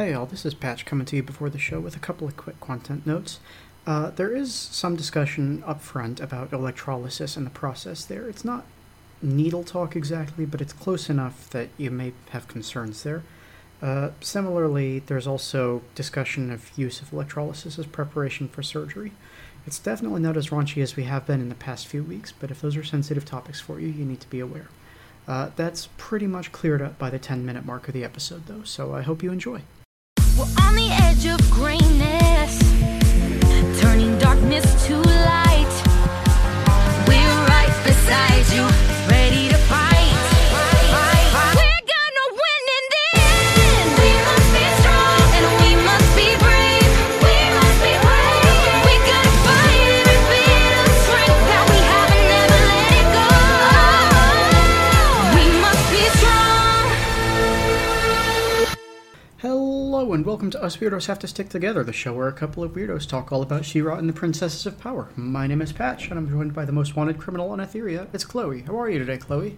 Hey all, this is Patch coming to you before the show with a couple of quick content notes. Uh, there is some discussion up front about electrolysis and the process there. It's not needle talk exactly, but it's close enough that you may have concerns there. Uh, similarly, there's also discussion of use of electrolysis as preparation for surgery. It's definitely not as raunchy as we have been in the past few weeks, but if those are sensitive topics for you, you need to be aware. Uh, that's pretty much cleared up by the 10 minute mark of the episode, though, so I hope you enjoy. We're on the edge of greenness, turning darkness to light. Hello, and welcome to Us Weirdos Have to Stick Together, the show where a couple of weirdos talk all about She-Ra and the Princesses of Power. My name is Patch, and I'm joined by the most wanted criminal on Etheria. It's Chloe. How are you today, Chloe?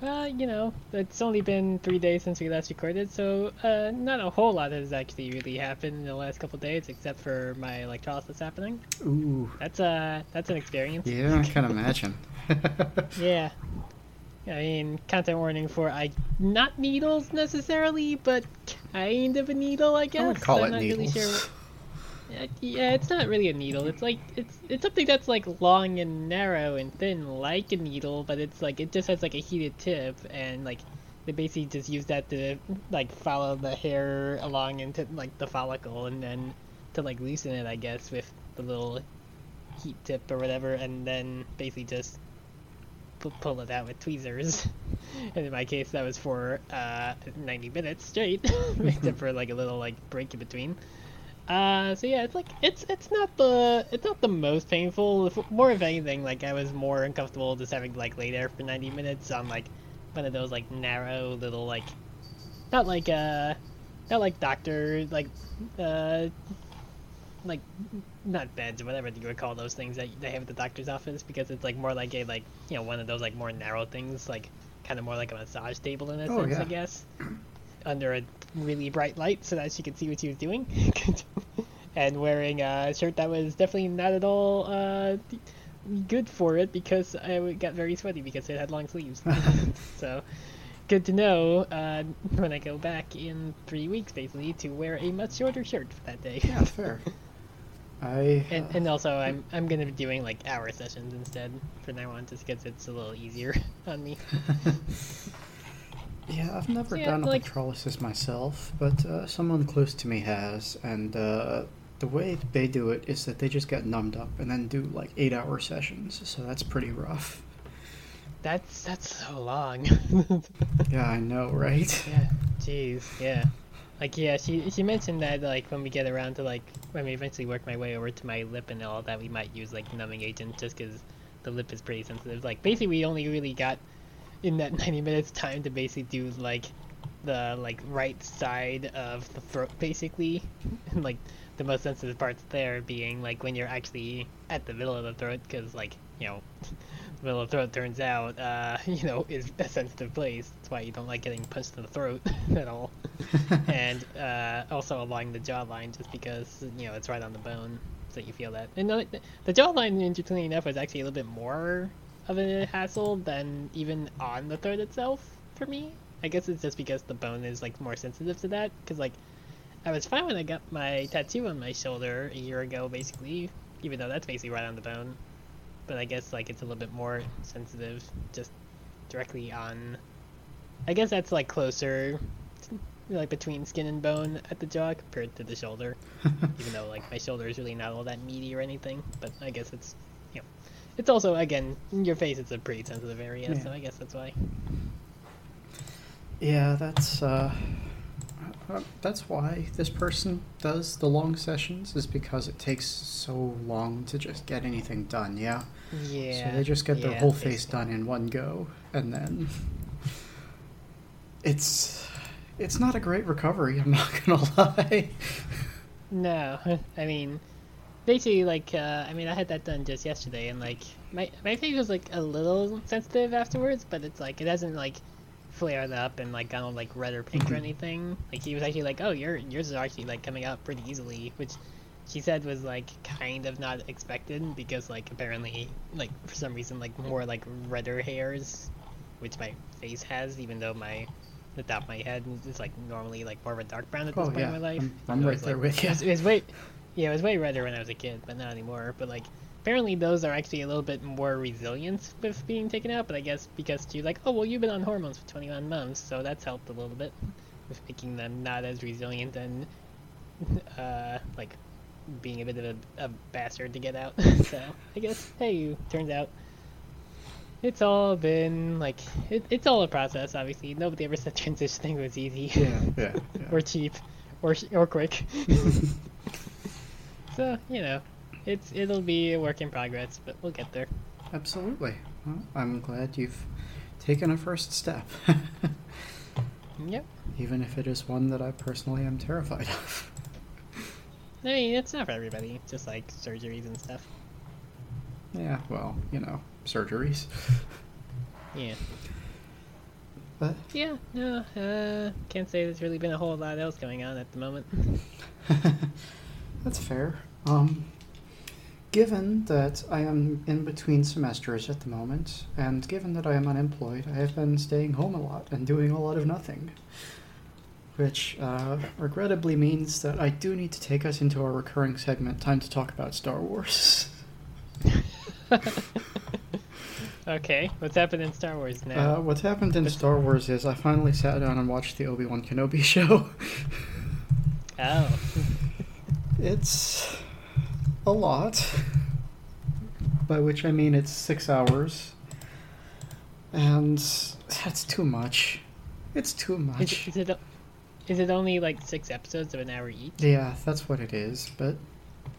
Uh, you know, it's only been three days since we last recorded, so uh, not a whole lot has actually really happened in the last couple days, except for my electrolysis happening. Ooh, That's uh, that's an experience. yeah, I can imagine. Yeah. I mean, content warning for I not needles necessarily, but kind of a needle, I guess. I would call I'm it not needles. really sure. Uh, Yeah, it's not really a needle. It's like it's it's something that's like long and narrow and thin, like a needle, but it's like it just has like a heated tip, and like they basically just use that to like follow the hair along into like the follicle, and then to like loosen it, I guess, with the little heat tip or whatever, and then basically just pull it out with tweezers. and in my case, that was for uh, 90 minutes straight, except for like a little like break in between. Uh, so yeah, it's like it's it's not the it's not the most painful. If, more of anything, like I was more uncomfortable just having to like lay there for 90 minutes on like one of those like narrow little like not like uh not like doctor like uh like not beds or whatever you would call those things that they have at the doctor's office because it's like more like a like you know one of those like more narrow things like kind of more like a massage table in a Oh, sense yeah. I guess under a really bright light so that she could see what she was doing and wearing a shirt that was definitely not at all uh, good for it because I got very sweaty because it had long sleeves so good to know uh, when I go back in three weeks basically to wear a much shorter shirt for that day yeah, fair. I. and, and also, I'm I'm gonna be doing like hour sessions instead from now on, just because it's a little easier on me. Yeah, I've never Yeah, done like- electrolysis myself, but uh, someone close to me has, and uh, the way they do it is that they just get numbed up and then do like eight-hour sessions. So that's pretty rough. That's that's so long. Yeah, I know, right? yeah, jeez, yeah. Like yeah, she she mentioned that like when we get around to like when we eventually work my way over to my lip and all that, we might use like numbing agents just because the lip is pretty sensitive. Like basically, we only really got in that 90 minutes time to basically do like the like right side of the throat basically and like the most sensitive parts there being like when you're actually at the middle of the throat because like you know middle of the throat turns out uh you know is a sensitive place that's why you don't like getting punched in the throat at all and uh also along the jawline just because you know it's right on the bone so you feel that and the, the jawline interestingly enough was actually a little bit more of a hassle than even on the throat itself for me. I guess it's just because the bone is like more sensitive to that. Because like, I was fine when I got my tattoo on my shoulder a year ago, basically, even though that's basically right on the bone. But I guess like it's a little bit more sensitive, just directly on. I guess that's like closer, like between skin and bone at the jaw compared to the shoulder. even though like my shoulder is really not all that meaty or anything, but I guess it's you know, it's also again your face is a pretty sensitive area, so I guess that's why. Yeah, that's uh, uh, that's why this person does the long sessions is because it takes so long to just get anything done. Yeah. Yeah. So they just get their whole face done in one go, and then it's it's not a great recovery. I'm not gonna lie. No, I mean, basically, like, uh, I mean, I had that done just yesterday, and like, my my face was like a little sensitive afterwards, but it's like it hasn't like flared up and like gone like red or pink Mm-hmm. or anything. Like he was actually like, "Oh, your yours is actually like coming out pretty easily," which she said was like kind of not expected because like apparently like for some reason like more like redder hairs, which my face has, even though my the top of my head is like normally like more of a dark brown at this Oh, point yeah. in my life. I'm- I'm right was, there like- with you. It was, it was way, yeah, it was way redder when I was a kid, but not anymore. But like, apparently those are actually a little bit more resilient with being taken out. But I guess because she's like, oh well, you've been on hormones for 21 months, so that's helped a little bit with making them not as resilient and uh, like being a bit of a, a bastard to get out. so I guess hey, turns out. It's all been like it, it's all a process. Obviously, nobody ever said transitioning was easy Yeah, yeah, yeah. or cheap or or quick. so you know, it's it'll be a work in progress, but we'll get there. Absolutely. Well, I'm glad you've taken a first step, Yep. even if it is one that I personally am terrified of. I mean, it's not for everybody. Just like surgeries and stuff. Yeah, well, you know, surgeries. Yeah. But Yeah. No. Uh, can't say there's really been a whole lot else going on at the moment. that's fair. Um, given that I am in between semesters at the moment, and given that I am unemployed, I have been staying home a lot and doing a lot of nothing. Which uh, regrettably means that I do need to take us into our recurring segment, Time to Talk About Star Wars. Okay. What's happened in Star Wars now? Uh, what's happened in Star Wars is I finally sat down and watched the Obi Wan Kenobi show. oh. It's a lot, by which I mean it's six hours, and that's too much. It's too much. is it? o- Is it only like six episodes of an hour each? Yeah, that's what it is. But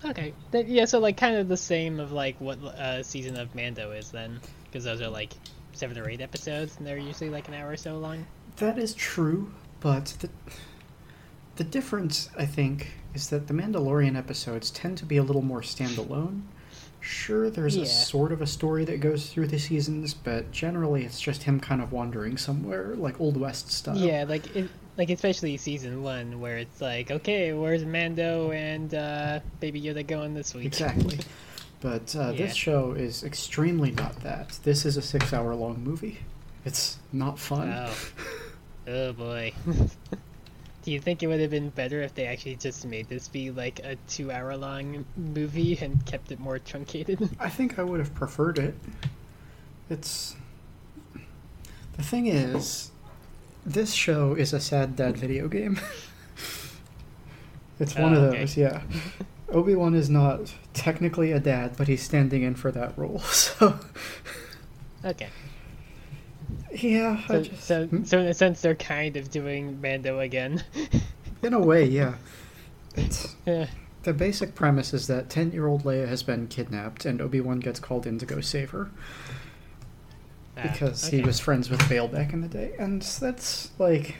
Okay. That, yeah, so like kind of the same of like what uh, season of Mando is then, because those are like seven or eight episodes, and they're usually like an hour or so long. that is true. But the the difference, I think, is that the Mandalorian episodes tend to be a little more standalone. Sure, there's Yeah. a sort of a story that goes through the seasons, but generally it's just him kind of wandering somewhere, like Old West style. Yeah, like it, like especially season one, where it's like, okay, where's Mando and uh, Baby Yoda going this week? Exactly. But uh, Yeah. this show is extremely not that. This is a six hour long movie. It's not fun. Oh, oh boy. Do you think it would have been better if they actually just made this be like a two-hour-long movie and kept it more truncated? I think I would have preferred it. It's. The thing is, this show is a sad dad video game. it's one Oh, of okay. those, yeah. Obi Wan is not technically a dad, but he's standing in for that role. So, okay. Yeah, I So, just, so, Hmm? so in a sense, they're kind of doing Mando again. in a way, yeah. It's Yeah. The basic premise is that 10 year old Leia has been kidnapped and Obi Wan gets called in to go save her Ah, because he was friends with Bail back in the day. And that's like.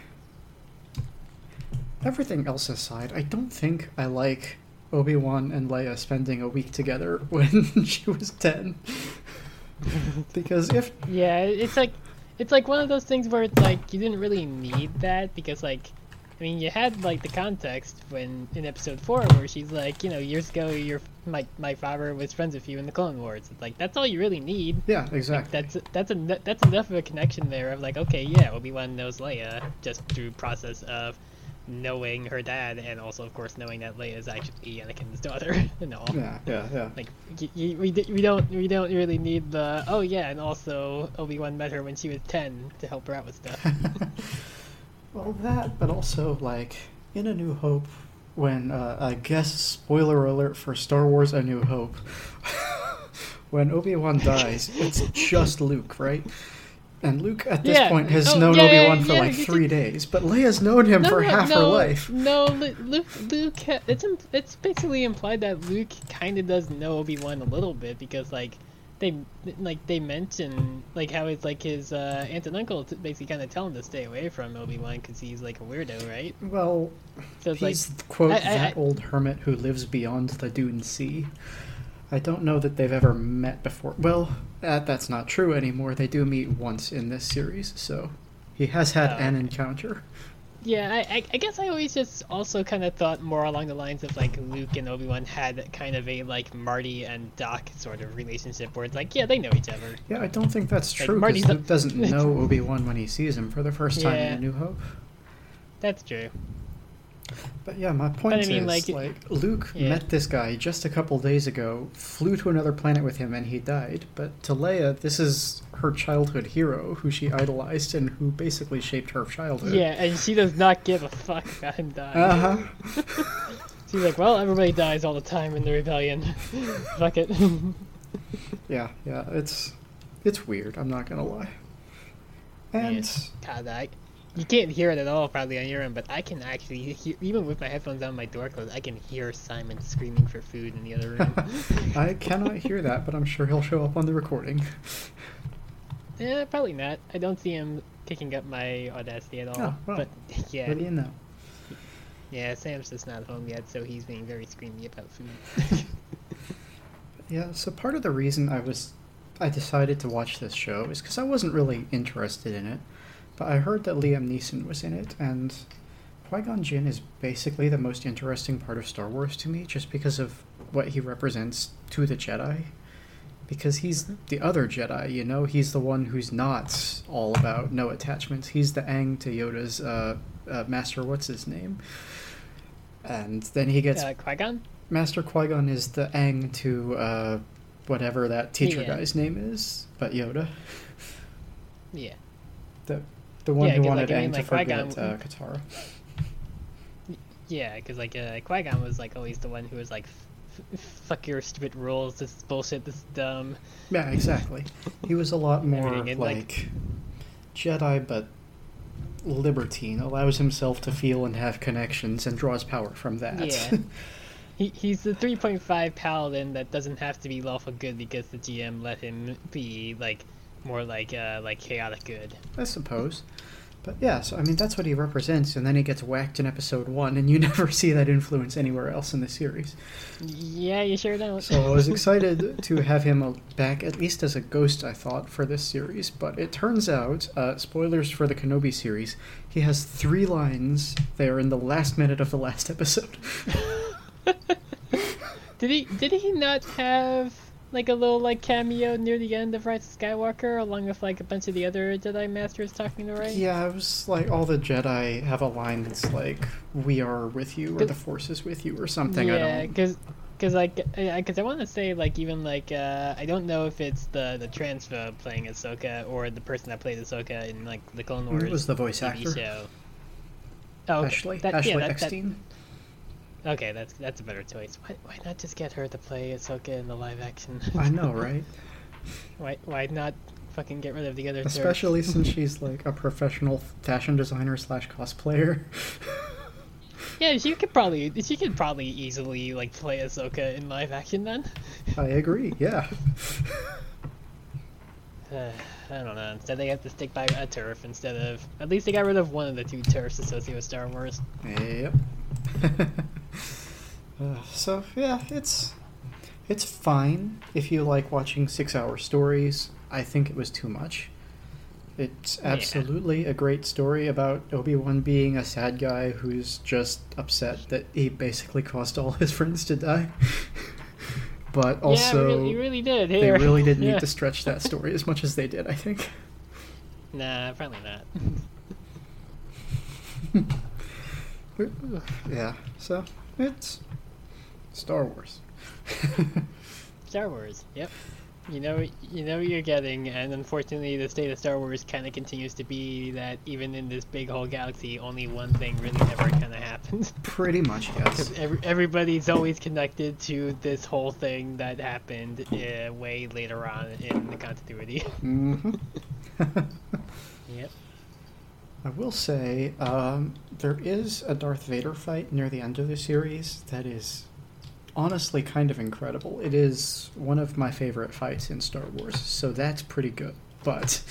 Everything else aside, I don't think I like Obi Wan and Leia spending a week together when she was 10. because if. Yeah, it's like it's like one of those things where it's like you didn't really need that because like I mean you had like the context when in episode four where she's like you know years ago your my my father was friends with you in the Clone Wars. It's like that's all you really need. Yeah, exactly. That's that's a that's enough of a connection there of like okay yeah Obi Wan knows Leia just through process of knowing her dad and also of course knowing that Leia is actually Anakin's daughter and all. Yeah, yeah, yeah. Like y- y- we d- we don't we don't really need the oh yeah and also Obi Wan met her when she was ten to help her out with stuff. Well, that, but also like in A New Hope, when uh, I guess spoiler alert for Star Wars: A New Hope, when Obi Wan dies, it's just Luke, right? And Luke at this Yeah. point has Oh, known yeah, Obi yeah, Wan for yeah, like three days, but Leia's known him for half her life. No, Lu- Luke Luke it's it's basically implied that Luke kind of does know Obi Wan a little bit because like they like they mention like how it's like his uh, aunt and uncle basically kind of tell him to stay away from Obi Wan because he's like a weirdo, right? Well, So it's like he's quote I- I- that I- old hermit who lives beyond the Dune Sea. I don't know that they've ever met before. Well, that, that's not true anymore. They do meet once in this series, so He has had Oh, an okay. encounter. Yeah, I, I, guess I always just also kind of thought more along the lines of like Luke and Obi Wan had kind of a like Marty and Doc sort of relationship where it's like, yeah, they know each other. Yeah, I don't think that's true Luke a- doesn't know Obi Wan when he sees him for the first time Yeah. in A New Hope. That's true. But yeah, my point is, mean, like, like- Luke Yeah. met this guy just a couple days ago, flew to another planet with him, and he died. But to Leia, this is her childhood hero, who she idolized and who basically shaped her childhood. Yeah, and she does not give a fuck about him dying. Uh huh. She's like, well, everybody dies all the time in the rebellion. fuck it. Yeah, yeah. It's it's weird. I'm not gonna lie. And I, you can't hear it at all probably on your end, but I can actually hear, even with my headphones on my door closed, I can hear Simon screaming for food in the other room. I cannot hear that, but I'm sure he'll show up on the recording. yeah, probably not. I don't see him kicking up my audacity at all. Oh, well. But yeah, What do you know? yeah, Sam's just not home yet, so he's being very screamy about food. Yeah, so part of the reason I was I decided to watch this show is because I wasn't really interested in it, but I heard that Liam Neeson was in it, and Qui Gon Jinn is basically the most interesting part of Star Wars to me, just because of what he represents to the Jedi. Because he's the other Jedi, you know, he's the one who's not all about no attachments. He's the Aang to Yoda's uh, uh, master. What's his name? And then he gets uh, Qui Gon? Master Qui Gon is the Aang to uh, whatever that teacher Yeah. guy's name is, but Yoda, Yeah. the the one Yeah, who wanted like, I mean, like, to forget uh, Katara. Yeah, because like uh, Qui Gon was like always the one who was like, "F- f- "Fuck your stupid rules. This is bullshit. This is dumb." Yeah, exactly. He was a lot more in, like- like Jedi, but libertine. Allows himself to feel and have connections, and draws power from that. Yeah. He, he's the 3.5 paladin that doesn't have to be lawful good because the GM let him be like more like uh like chaotic good. I suppose. But yeah, so I mean that's what he represents, and then he gets whacked in episode one, and you never see that influence anywhere else in the series. Yeah, you sure don't. So I was excited to have him back, at least as a ghost, I thought, for this series. But it turns out, uh, spoilers for the Kenobi series, he has three lines there in the last minute of the last episode. did he did he not have like a little like cameo near the end of Rise of Skywalker along with like a bunch of the other Jedi masters talking to Rey? Yeah, it was like all the Jedi have a line that's like, "We are with you," or "The Force is with you," or something. I Yeah, because because like because I want to say like even like uh, I don't know if it's the the transphobe playing Ahsoka or the person that played Ahsoka in like the Clone Wars It was the voice TV actor, show. Oh, okay. Ashley. That- Ashley yeah, that- that- Eckstein. Okay, that's that's a better choice. Why, why not just get her to play Ahsoka in the live action? I know, right? why why not fucking get rid of the other? two? Especially since she's like a professional fashion designer slash cosplayer. yeah, she could probably she could probably easily like play Ahsoka in live action then. I agree. Yeah. Uh, I don't know. Instead, they have to stick by a turf instead of. At least they got rid of one of the two turfs associated with Star Wars. Yep. uh, so yeah, it's it's fine if you like watching six-hour stories. I think it was too much. It's Yeah. absolutely a great story about Obi Wan being a sad guy who's just upset that he basically caused all his friends to die. but also, we really, really did. they really didn't yeah. need to stretch that story as much as they did. I think. Nah, apparently not. Yeah. So it's Star Wars. Star Wars. Yep. You know, you know what you're getting, and unfortunately, the state of Star Wars kind of continues to be that even in this big whole galaxy, only one thing really ever kind of happens. Pretty much, yes. Because every, everybody's always connected to this whole thing that happened uh, way later on in the continuity. hmm yep. I will say um, there is a Darth Vader fight near the end of the series that is honestly kind of incredible. It is one of my favorite fights in Star Wars, so that's pretty good. But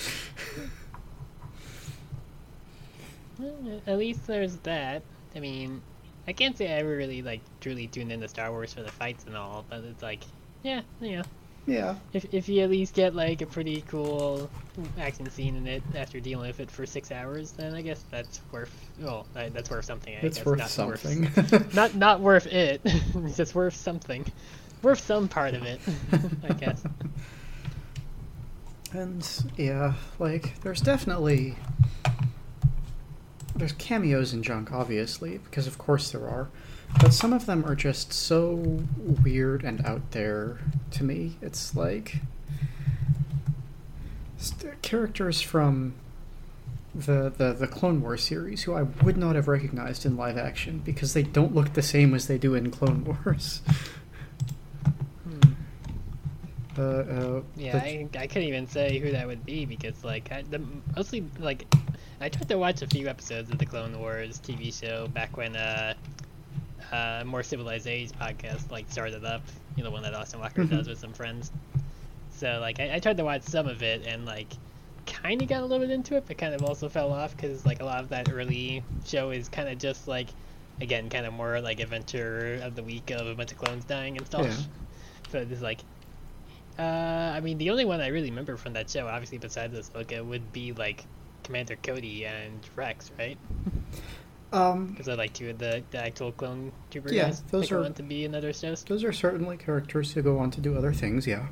At least there's that. I mean, I can't say I ever really like truly tuned into Star Wars for the fights and all, but it's like, yeah, know, Yeah. If if you at least get like a pretty cool action scene in it after dealing with it for six hours, then I guess that's worth. Well, that's worth something. I It's guess. worth not something. Worth, not not worth it. it's just worth something. Worth some part of it, I guess. And yeah, like there's definitely there's cameos in junk, obviously, because of course there are. But some of them are just so weird and out there to me. It's like st- characters from the, the the Clone Wars series who I would not have recognized in live action because they don't look the same as they do in Clone Wars. Hmm. Uh, uh, Yeah, the- I, I couldn't even say who that would be because like I, the mostly like I tried to watch a few episodes of the Clone Wars TV show back when uh uh more civilized age podcast like started up, you know, one that Austin Walker Mhm. does with some friends. So like I, I tried to watch some of it and like kind of got a little bit into it, but kind of also fell off because like a lot of that early show is kind of just like again kind of more like adventure of the week of a bunch of clones dying and stuff. Yeah. So it's like uh, I mean, the only one I really remember from that show, obviously besides this Ahsoka, would be like Commander Cody and Rex, right? um, Because they're like two of the, the actual clone trooper Yeah, guys those are- on to be in other shows. Those are certainly characters who go on to do other things, yeah.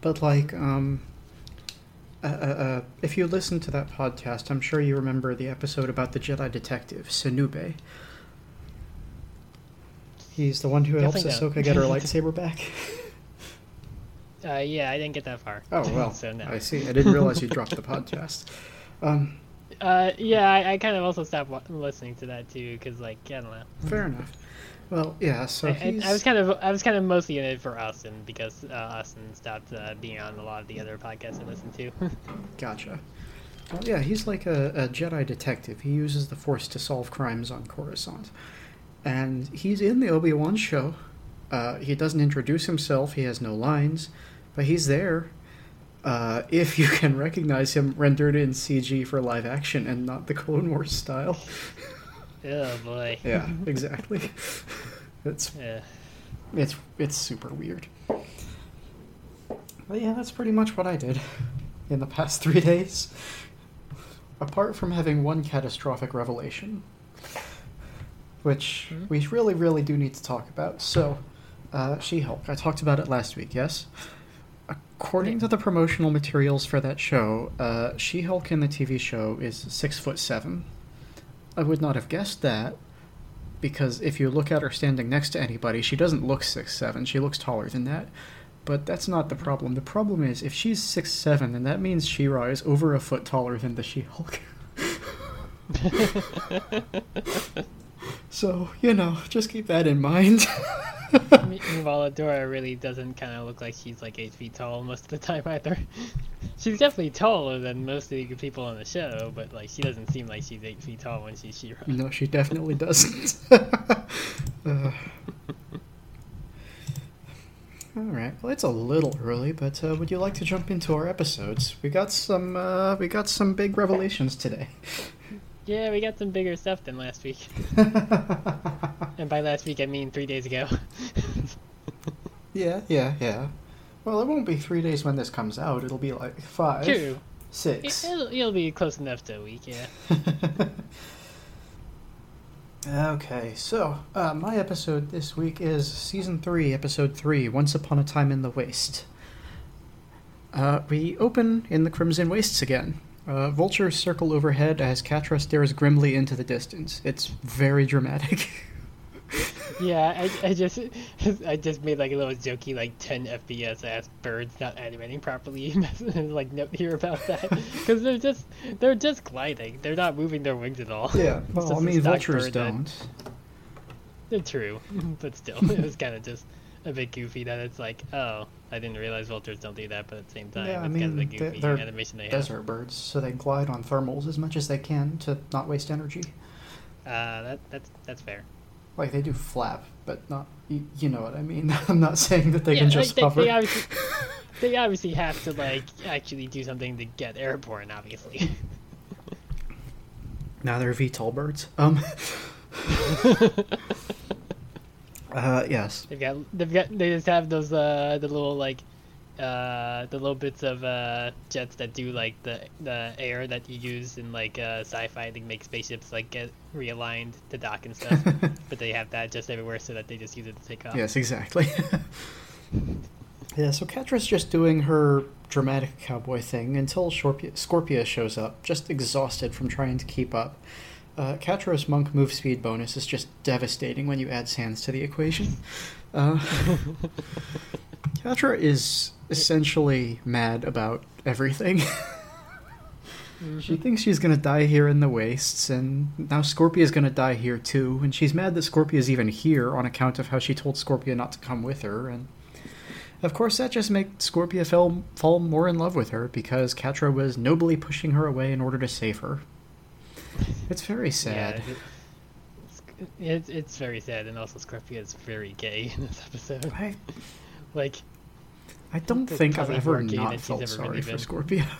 But like, um, uh, uh, uh, if you listen to that podcast, I'm sure you remember the episode about the Jedi detective Sinube. He's the one who helps Definitely Ahsoka don't. get her lightsaber back. Uh, yeah, I didn't get that far. Oh well, so no. I see. I didn't realize you dropped the podcast. Um, Uh, yeah, I, I kind of also stopped wa- listening to that too, because like I don't know. fair enough. Well, yeah. So I, I, I was kind of I was kind of mostly in it for Austin because uh, Austin stopped uh, being on a lot of the other podcasts I listened to. Gotcha. Well, yeah, he's like a, a Jedi detective. He uses the Force to solve crimes on Coruscant. And he's in the Obi Wan show. Uh, he doesn't introduce himself, he has no lines, but he's there. Uh, if you can recognize him rendered in CG for live action and not the Clone Wars style. oh boy. Yeah, exactly. It's Yeah. it's it's super weird. But yeah, that's pretty much what I did in the past three days. Apart from having one catastrophic revelation, which Hmm? we really, really do need to talk about. So, uh, She-Hulk. I talked about it last week. Yes. According to the promotional materials for that show, uh, She-Hulk in the TV show is six foot seven. I would not have guessed that because if you look at her standing next to anybody, she doesn't look six seven. She looks taller than that. But that's not the problem. The problem is if she's six seven, then that means She-Ra is over a foot taller than the She-Hulk. so you know, just keep that in mind. Me- Meanwhile, Adora really doesn't kind of look like she's like eight feet tall most of the time either. she's definitely taller than most of the people on the show, but like she doesn't seem like she's eight feet tall when she's She-Ra. no, she definitely doesn't. uh, all right. Well, it's a little early, but uh, would you like to jump into our episodes? We got some. Uh, we got some big revelations today. Yeah, we got some bigger stuff than last week, and by last week I mean three days ago. yeah, yeah, yeah. Well, it won't be three days when this comes out. It'll be like five, True. Six. it'll, it'll be close enough to a week. Yeah. okay, so uh, my episode this week is season three, episode three, "Once Upon a Time in the Waste." Uh, we open in the Crimson Wastes again. Uh, vultures circle overhead as Catra stares grimly into the distance. It's very dramatic. Yeah, I, I just I just made like a little jokey like 10 FPS ass birds not animating properly like note here about that because they're just they're just gliding they're not moving their wings at all. yeah, well, I mean, vultures don't. They're true, but still, it was kind of just a bit goofy that it's like, oh, I didn't realize vultures don't do that, but at the same time, Yeah, I it's kind of mean, the they're- animation they have. Desert birds, so they glide on thermals as much as they can to not waste energy. Uh, that that's that's fair. Like they do flap, but not. You, you know what I mean. I'm not saying that they yeah, can just they, hover. they obviously they obviously have to like actually do something to get airborne, obviously. Now they're VTOL birds. Um. Uh, yes. They've got they've got they just have those uh the little like uh the little bits of uh jets that do like the the air that you use in like uh sci-fi to make spaceships like get realigned to dock and stuff. but they have that just everywhere so that they just use it to take off. Yes, exactly. yeah, so Catra's just doing her dramatic cowboy thing until Scorpia, shows up, just exhausted from trying to keep up. Uh, Catra's monk move speed bonus is just devastating when you add sands to the equation. Uh, Catra is essentially mad about everything. She thinks she's gonna die here in the wastes, and now Scorpia's gonna die here too. And she's mad that Scorpia's even here on account of how she told Scorpia not to come with her. And of course, that just made Scorpia fall, fall more in love with her because Catra was nobly pushing her away in order to save her. It's very sad. Yeah, it's, it's it's very sad, and also Scorpia is very gay in this episode. I, Like, I don't think I've ever not felt sorry really for been.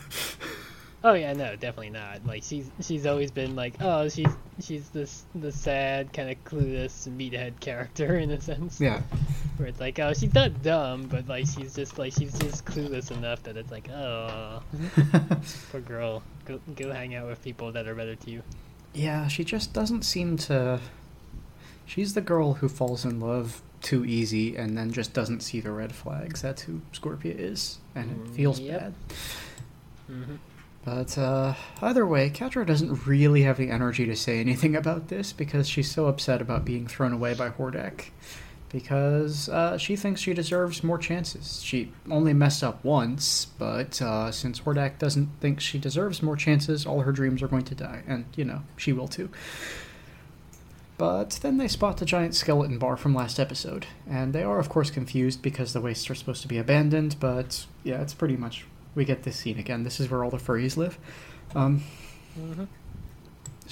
Oh yeah, no, definitely not. Like she's she's always been like, oh, she's she's this the sad kind of clueless meathead character in a sense. yeah. Where it's like, oh, she's not dumb, but like she's just like she's just clueless enough that it's like, oh, poor girl, go go hang out with people that are better to you. Yeah, she just doesn't seem to. She's the girl who falls in love too easy and then just doesn't see the red flags. That's who Scorpia is, and it Mm, feels yep. bad. hmm But uh, either way, Catra doesn't really have the energy to say anything about this because she's so upset about being thrown away by Hordak. Because uh, she thinks she deserves more chances. She only messed up once, but uh, since Hordak doesn't think she deserves more chances, all her dreams are going to die. And, you know, she will too. But then they spot the giant skeleton bar from last episode, and they are, of course, confused because the wastes are supposed to be abandoned, but yeah, it's pretty much. We get this scene again. This is where all the furries live. Um, hmm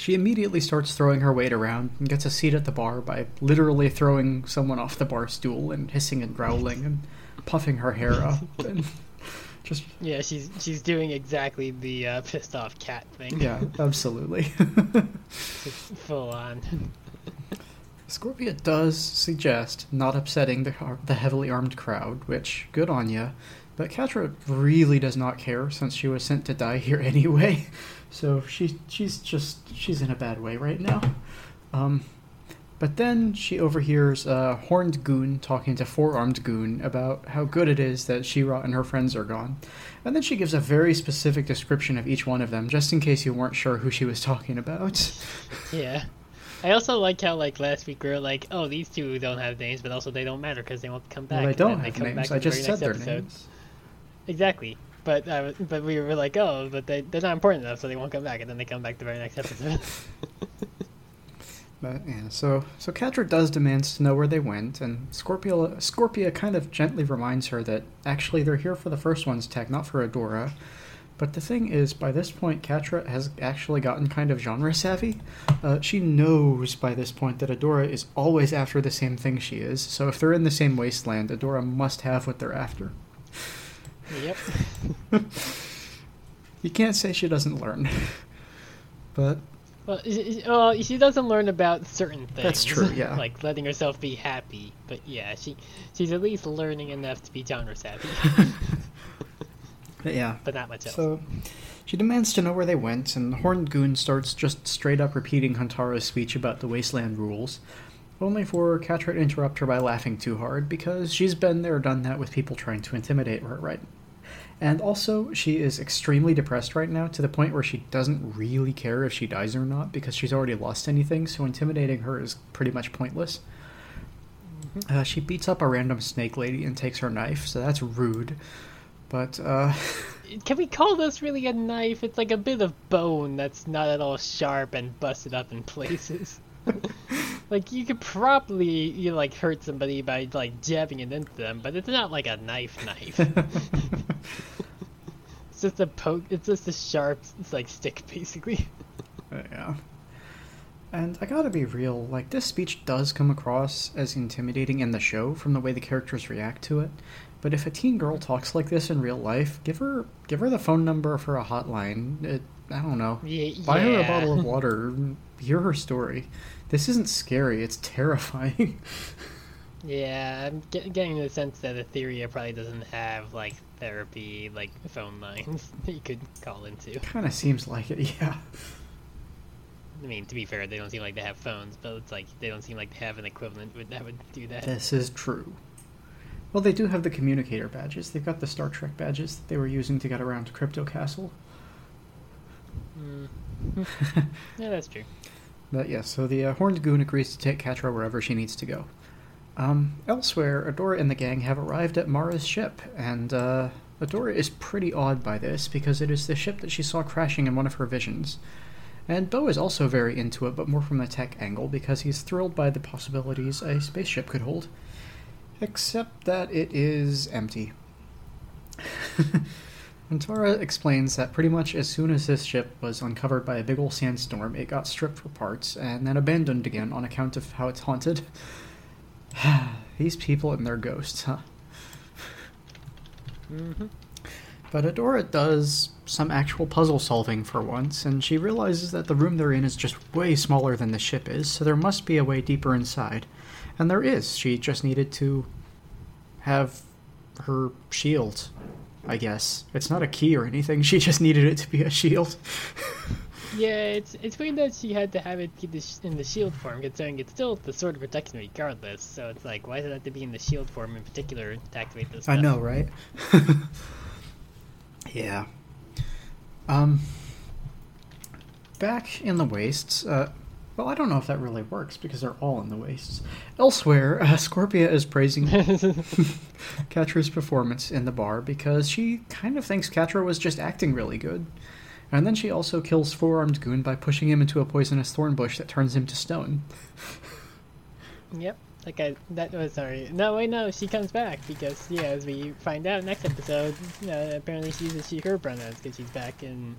she immediately starts throwing her weight around and gets a seat at the bar by literally throwing someone off the bar stool and hissing and growling and puffing her hair up and just Yeah, she's she's doing exactly the uh, pissed off cat thing. yeah, absolutely. Full on. Scorpia does suggest not upsetting the, the heavily armed crowd, which, good on ya. But Catra really does not care since she was sent to die here anyway. So she, she's just, she's in a bad way right now. Um, but then she overhears a horned goon talking to four armed goon about how good it is that She-Ra and her friends are gone. And then she gives a very specific description of each one of them, just in case you weren't sure who she was talking about. Yeah. I also like how like last week we were like, oh, these two don't have names, but also they don't matter because they won't come back. well, they don't have names. I just said their episode. names. Exactly. But uh, but we were like, oh, but they they're not important enough, so they won't come back, and then they come back the very next episode. But yeah, so so Catra does demands to know where they went, and Scorpia Scorpia kind of gently reminds her that actually they're here for the first one's tech, not for Adora. But the thing is, by this point, Catra has actually gotten kind of genre savvy. Uh, she knows by this point that Adora is always after the same thing she is. So if they're in the same wasteland, Adora must have what they're after. Yep. You can't say she doesn't learn. but Well, she, well, she doesn't learn about certain things. That's true, yeah. like letting herself be happy. But yeah, she she's at least learning enough to be genre savvy, but yeah, but not much else. So she demands to know where they went, and the Horned Goon starts just straight up repeating Huntara's speech about the wasteland rules, only for Catra to interrupt her by laughing too hard, because she's been there, done that with people trying to intimidate her, right? And also, she is extremely depressed right now to the point where she doesn't really care if she dies or not because she's already lost anything, so intimidating her is pretty much pointless. Uh, she beats up a random snake lady and takes her knife, so that's rude. But, uh. Can we call this really a knife? It's like a bit of bone that's not at all sharp and busted up in places. like you could probably you know, like hurt somebody by like jabbing it into them, but it's not like a knife knife. it's just a poke. It's just a sharp, it's like stick basically. Uh, yeah. And I gotta be real, like, this speech does come across as intimidating in the show from the way the characters react to it. But if a teen girl talks like this in real life, give her give her the phone number for a hotline. It, I don't know. Yeah, Buy her a bottle of water. Hear her story. This isn't scary. It's terrifying. Yeah, I'm get, getting the sense that Etheria probably doesn't have like therapy, like phone lines that you could call into. Kind of seems like it, yeah. I mean, to be fair, they don't seem like they have phones, but it's like they don't seem like they have an equivalent that would do that. This is true. Well, they do have the communicator badges. They've got the Star Trek badges that they were using to get around Crystal Castle. Mm. yeah, that's true. But yeah, so the uh, Horned Goon agrees to take Catra wherever she needs to go. Um, elsewhere, Adora and the gang have arrived at Mara's ship, and uh, Adora is pretty awed by this because it is the ship that she saw crashing in one of her visions. And Bow is also very into it, but more from a tech angle because he's thrilled by the possibilities a spaceship could hold. Except that it is empty. Huntara explains that pretty much as soon as this ship was uncovered by a big ol' sandstorm, it got stripped for parts and then abandoned again on account of how it's haunted. These people and their ghosts, huh? hmm But Adora does some actual puzzle solving for once, and she realizes that the room they're in is just way smaller than the ship is, so there must be a way deeper inside. And there is. She just needed to have her shield, I guess. It's not a key or anything, she just needed it to be a shield. Yeah, it's it's weird that she had to have it in the shield form, considering it's still the sword of protection regardless. So it's like, why does it have to be in the shield form in particular to activate this? I know, right? yeah. Um. Back in the wastes. Uh, well, I don't know if that really works because they're all in the wastes. Elsewhere, uh, Scorpia is praising Catra's performance in the bar because she kind of thinks Catra was just acting really good. And then she also kills Four Armed Goon by pushing him into a poisonous thorn bush that turns him to stone. Yep. Like I, that was sorry. No, wait, no. She comes back because yeah, as we find out next episode, uh, apparently she uses she her pronouns because she's back in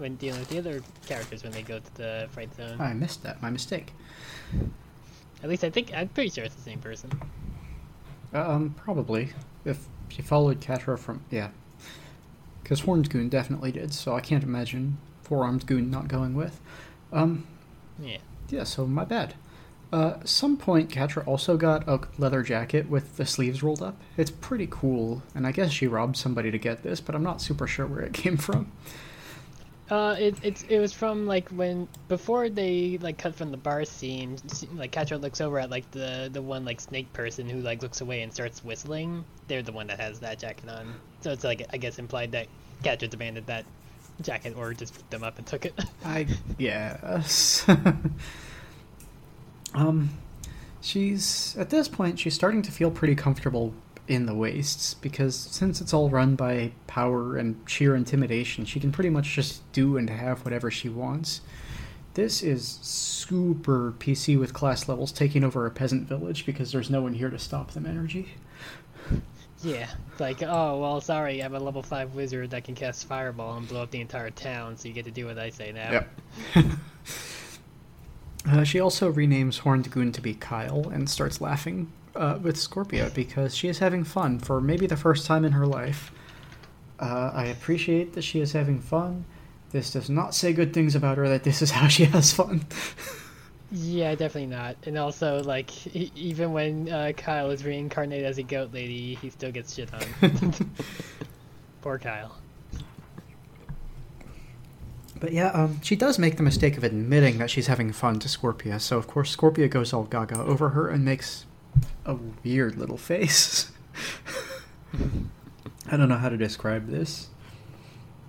when dealing with the other characters when they go to the fight zone. I missed that. My mistake. At least I think I'm pretty sure it's the same person. Um, probably. If she followed Catra from. Yeah. Because Horned Goon definitely did, so I can't imagine Four Armed Goon not going with. Um, Yeah. yeah, so my bad. Uh, some point, Catra also got a leather jacket with the sleeves rolled up. It's pretty cool, and I guess she robbed somebody to get this, but I'm not super sure where it came from. Uh, it it's it was from like when before they like cut from the bar scene. Like Catra looks over at like the the one like snake person who like looks away and starts whistling. They're the one that has that jacket on. So it's like I guess implied that Catra demanded that jacket or just picked them up and took it. I guess. um, she's at this point she's starting to feel pretty comfortable in the wastes because since it's all run by power and sheer intimidation, she can pretty much just do and have whatever she wants. This is super PC with class levels taking over a peasant village because there's no one here to stop them energy. yeah. Like oh well sorry I'm a level five wizard that can cast fireball and blow up the entire town so you get to do what I say now. Uh, she also renames Horned Goon to be Kyle and starts laughing uh, with Scorpia because she is having fun for maybe the first time in her life. Uh, I appreciate that she is having fun. This does not say good things about her that this is how she has fun. Yeah, definitely not. And also, like, e- even when uh, Kyle is reincarnated as a goat lady, he still gets shit on. Poor Kyle. But yeah, um, she does make the mistake of admitting that she's having fun to Scorpia, so of course Scorpia goes all gaga over her and makes a weird little face. I don't know how to describe this.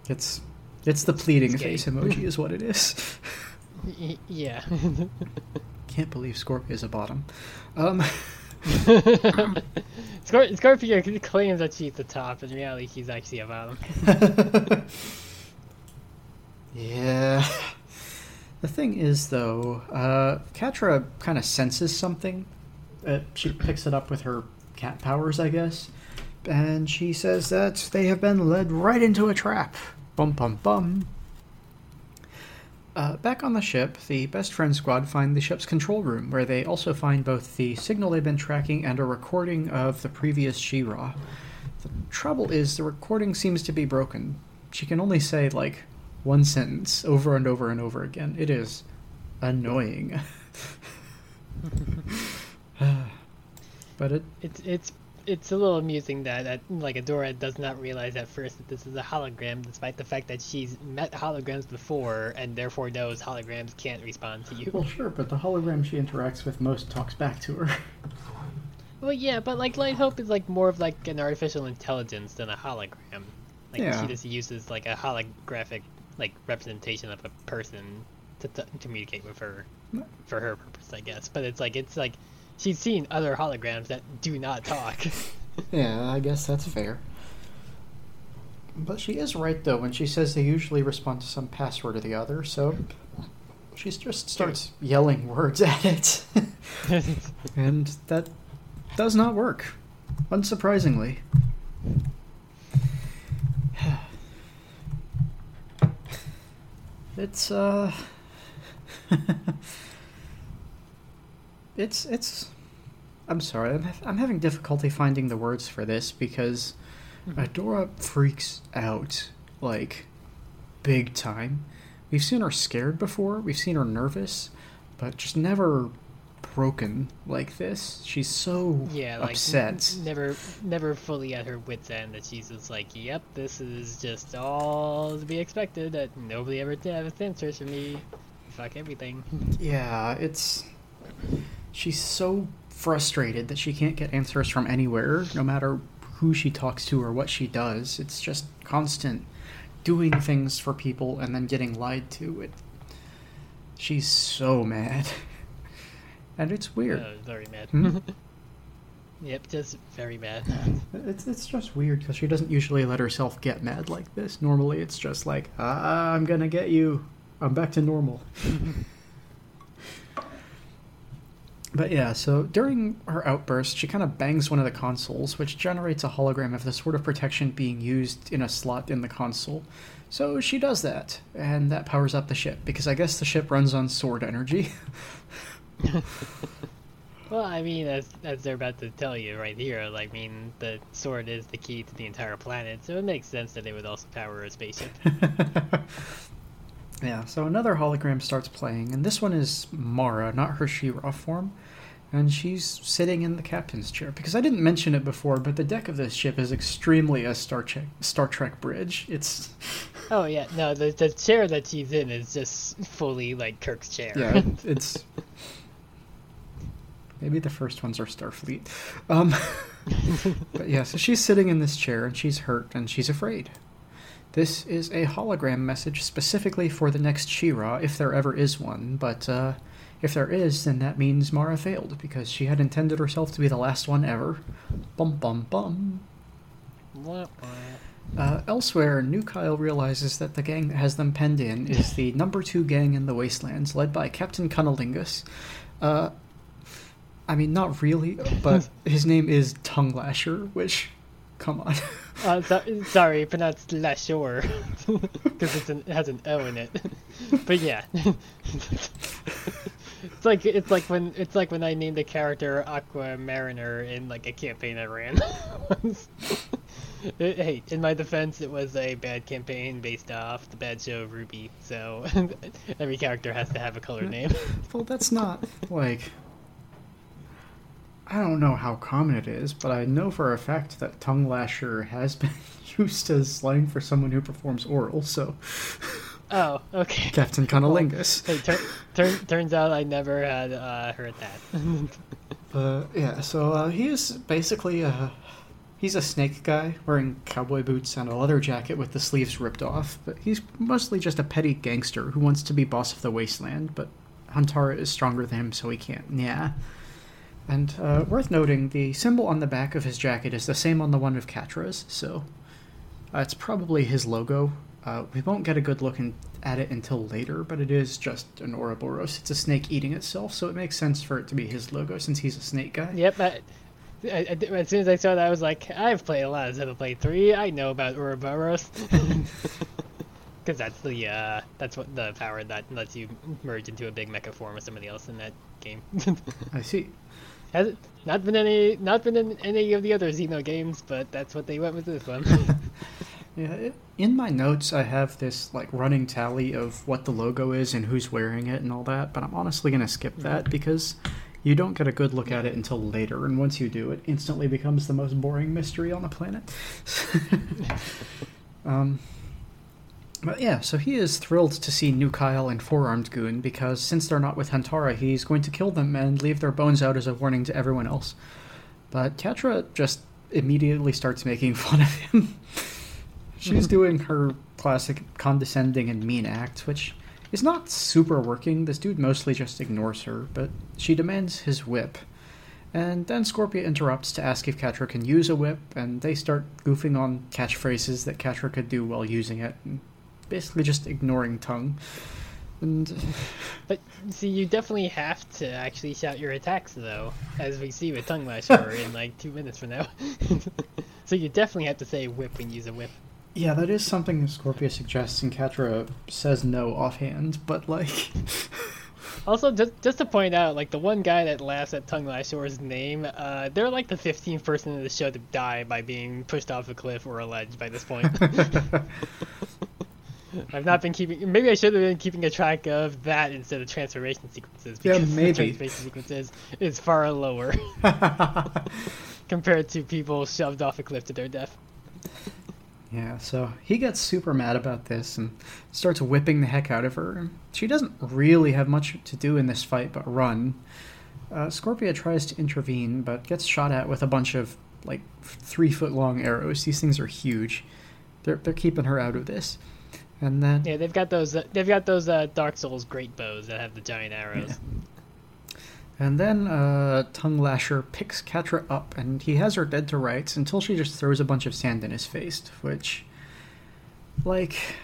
It's it's the pleading It's face emoji is what it is. Yeah. Can't believe Scorpia's a bottom. Um, Scor- Scorpia claims that she's the top, in reality, she's actually a bottom. yeah. The thing is, though, uh, Catra kind of senses something. Uh, she picks it up with her cat powers, I guess. And she says that they have been led right into a trap. Bum bum bum. Uh, back on the ship, the best friend squad find the ship's control room, where they also find both the signal they've been tracking and a recording of the previous She-Ra. The trouble is, the recording seems to be broken. She can only say, like, one sentence over and over and over again. It is annoying. But it It's it's it's a little amusing that, that like Adora does not realize at first that this is a hologram, despite the fact that she's met holograms before and therefore knows holograms can't respond to you. well, sure, but the hologram she interacts with most talks back to her. Well, yeah, but like Light Hope is like more of like an artificial intelligence than a hologram. Like Yeah. she just uses like a holographic like representation of a person to t- communicate with her for her purpose, I guess. But it's like it's like she's seen other holograms that do not talk. Yeah, I guess that's fair. But she is right though when she says they usually respond to some password or the other, so she just starts yelling words at it. and that does not work, unsurprisingly. It's uh It's it's I'm sorry. I'm, I'm having difficulty finding the words for this because mm-hmm. Adora freaks out like big time. We've seen her scared before. We've seen her nervous, but just never broken like this. She's so yeah, like upset. n- never never fully at her wits end that she's just like, Yep, this is just all to be expected that nobody ever has answers for me. Fuck everything. Yeah, it's she's so frustrated that she can't get answers from anywhere, no matter who she talks to or what she does. It's just constant doing things for people and then getting lied to. It she's so mad. And it's weird. Uh, very mad. Hmm? yep, just very mad. It's it's just weird because she doesn't usually let herself get mad like this. Normally, it's just like, ah, I'm gonna get you. I'm back to normal. But yeah, so during her outburst, she kind of bangs one of the consoles, which generates a hologram of the sort of protection being used in a slot in the console. So she does that, and that powers up the ship because I guess the ship runs on sword energy. Well, I mean, as as they're about to tell you right here, like, I mean, the sword is the key to the entire planet, so it makes sense that it would also power a spaceship. Yeah, so another hologram starts playing, and this one is Mara, not her She-Ra form. And she's sitting in the captain's chair. Because I didn't mention it before, but the deck of this ship is extremely a Star Trek, Star Trek bridge. It's. oh yeah, no, the the chair that she's in is just fully like Kirk's chair. Yeah, it's. Maybe the first ones are Starfleet. Um, but yeah, so she's sitting in this chair, and she's hurt, and she's afraid. This is a hologram message specifically for the next She-Ra, if there ever is one, but uh, if there is, then that means Mara failed, because she had intended herself to be the last one ever. Bum bum bum. Uh, elsewhere, New Kyle realizes that the gang that has them penned in is the number two gang in the Wastelands, led by Captain Cunnilingus. Uh, I mean, not really, but his name is Tongue Lasher, which, come on. Uh, so, sorry, pronounced Lashore because it's an, it has an O in it. but yeah, it's like it's like when it's like when I named a character Aqua Mariner in like a campaign I ran. It- hey, in my defense, it was a bad campaign based off the bad show of RWBY. So every character has to have a color name. well, that's not, like. I don't know how common it is, but I know for a fact that Tongue Lasher has been used as slang for someone who performs oral, so. Oh, okay. Captain Cunnilingus. Hey, tur- tur- turns out I never had uh, heard that. Uh, yeah, so uh, he is basically a he's a snake guy wearing cowboy boots and a leather jacket with the sleeves ripped off. But he's mostly just a petty gangster who wants to be boss of the wasteland. But Huntara is stronger than him, so he can't. Yeah. And uh, worth noting, the symbol on the back of his jacket is the same on the one of Catra's, so uh, it's probably his logo. Uh, we won't get a good look in, at it until later, but it is just an Ouroboros. It's a snake eating itself, so it makes sense for it to be his logo since he's a snake guy. Yep. I, I, I- as soon as I saw that, I was like, I've played a lot of Xenoblade 3. I know about Ouroboros. Because that's the uh, that's what the power that lets you merge into a big mecha form of somebody else in that game. I see. Has not been any not been in any of the other Xeno games, but that's what they went with this one. Yeah, in my notes I have this like running tally of what the logo is and who's wearing it and all that, but I'm honestly gonna skip that because you don't get a good look at it until later, and once you do, it instantly becomes the most boring mystery on the planet. um, but yeah, so he is thrilled to see New Kyle and Four-Armed Goon because since they're not with Huntara, he's going to kill them and leave their bones out as a warning to everyone else. But Catra just immediately starts making fun of him. She's mm-hmm. doing her classic condescending and mean act, which is not super working. This dude mostly just ignores her, but she demands his whip. And then Scorpia interrupts to ask if Catra can use a whip, and they start goofing on catchphrases that Catra could do while using it, and basically just ignoring Tongue. And But see, you definitely have to actually shout your attacks, though, as we see with Tongue lash Lasher in like two minutes from now. so you definitely have to say whip when you use a whip. yeah, that is something that Scorpia suggests, and Catra says no offhand, but like. Also, just just to point out, like the one guy that laughs at Tongue Lasher's name, uh, they're like the 15th person in the show to die by being pushed off a cliff or a ledge by this point. I've not been keeping. Maybe I should have been keeping a track of that instead of transformation sequences. Yeah, because maybe. The transformation sequences is far lower compared to people shoved off a cliff to their death. Yeah, so he gets super mad about this and starts whipping the heck out of her. She doesn't really have much to do in this fight but run. Uh, Scorpia tries to intervene but gets shot at with a bunch of like three foot long arrows. These things are huge. They're they're keeping her out of this. And then Yeah, they've got those. Uh, they've got those uh, Dark Souls great bows that have the giant arrows. And then uh, Tongue Lasher picks Catra up, and he has her dead to rights until she just throws a bunch of sand in his face, which, like,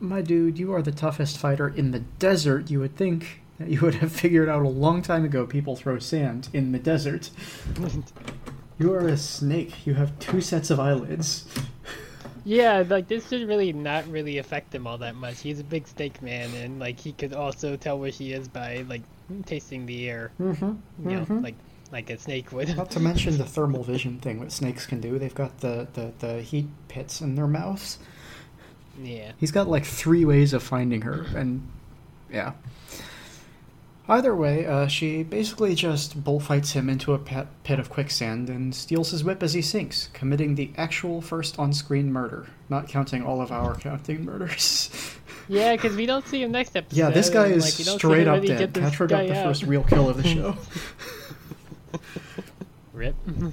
my dude, you are the toughest fighter in the desert. You would think that you would have figured out a long time ago people throw sand in the desert. You are a snake. You have two sets of eyelids. Yeah, like this should really not really affect him all that much. He's a big snake man, and like he could also tell where she is by like tasting the air. Mm-hmm. You know, like like a snake would. Not to mention the thermal vision thing that snakes can do. They've got the, the, the heat pits in their mouths. yeah. He's got like three ways of finding her, and yeah. Either way, uh, she basically just bullfights him into a pit, pit of quicksand and steals his whip as he sinks, committing the actual first on screen murder, not counting all of our counting murders. Yeah, because we don't see him next episode. yeah, this guy is like, we don't see straight up really dead. get this got the out. first real kill of the show. Rip.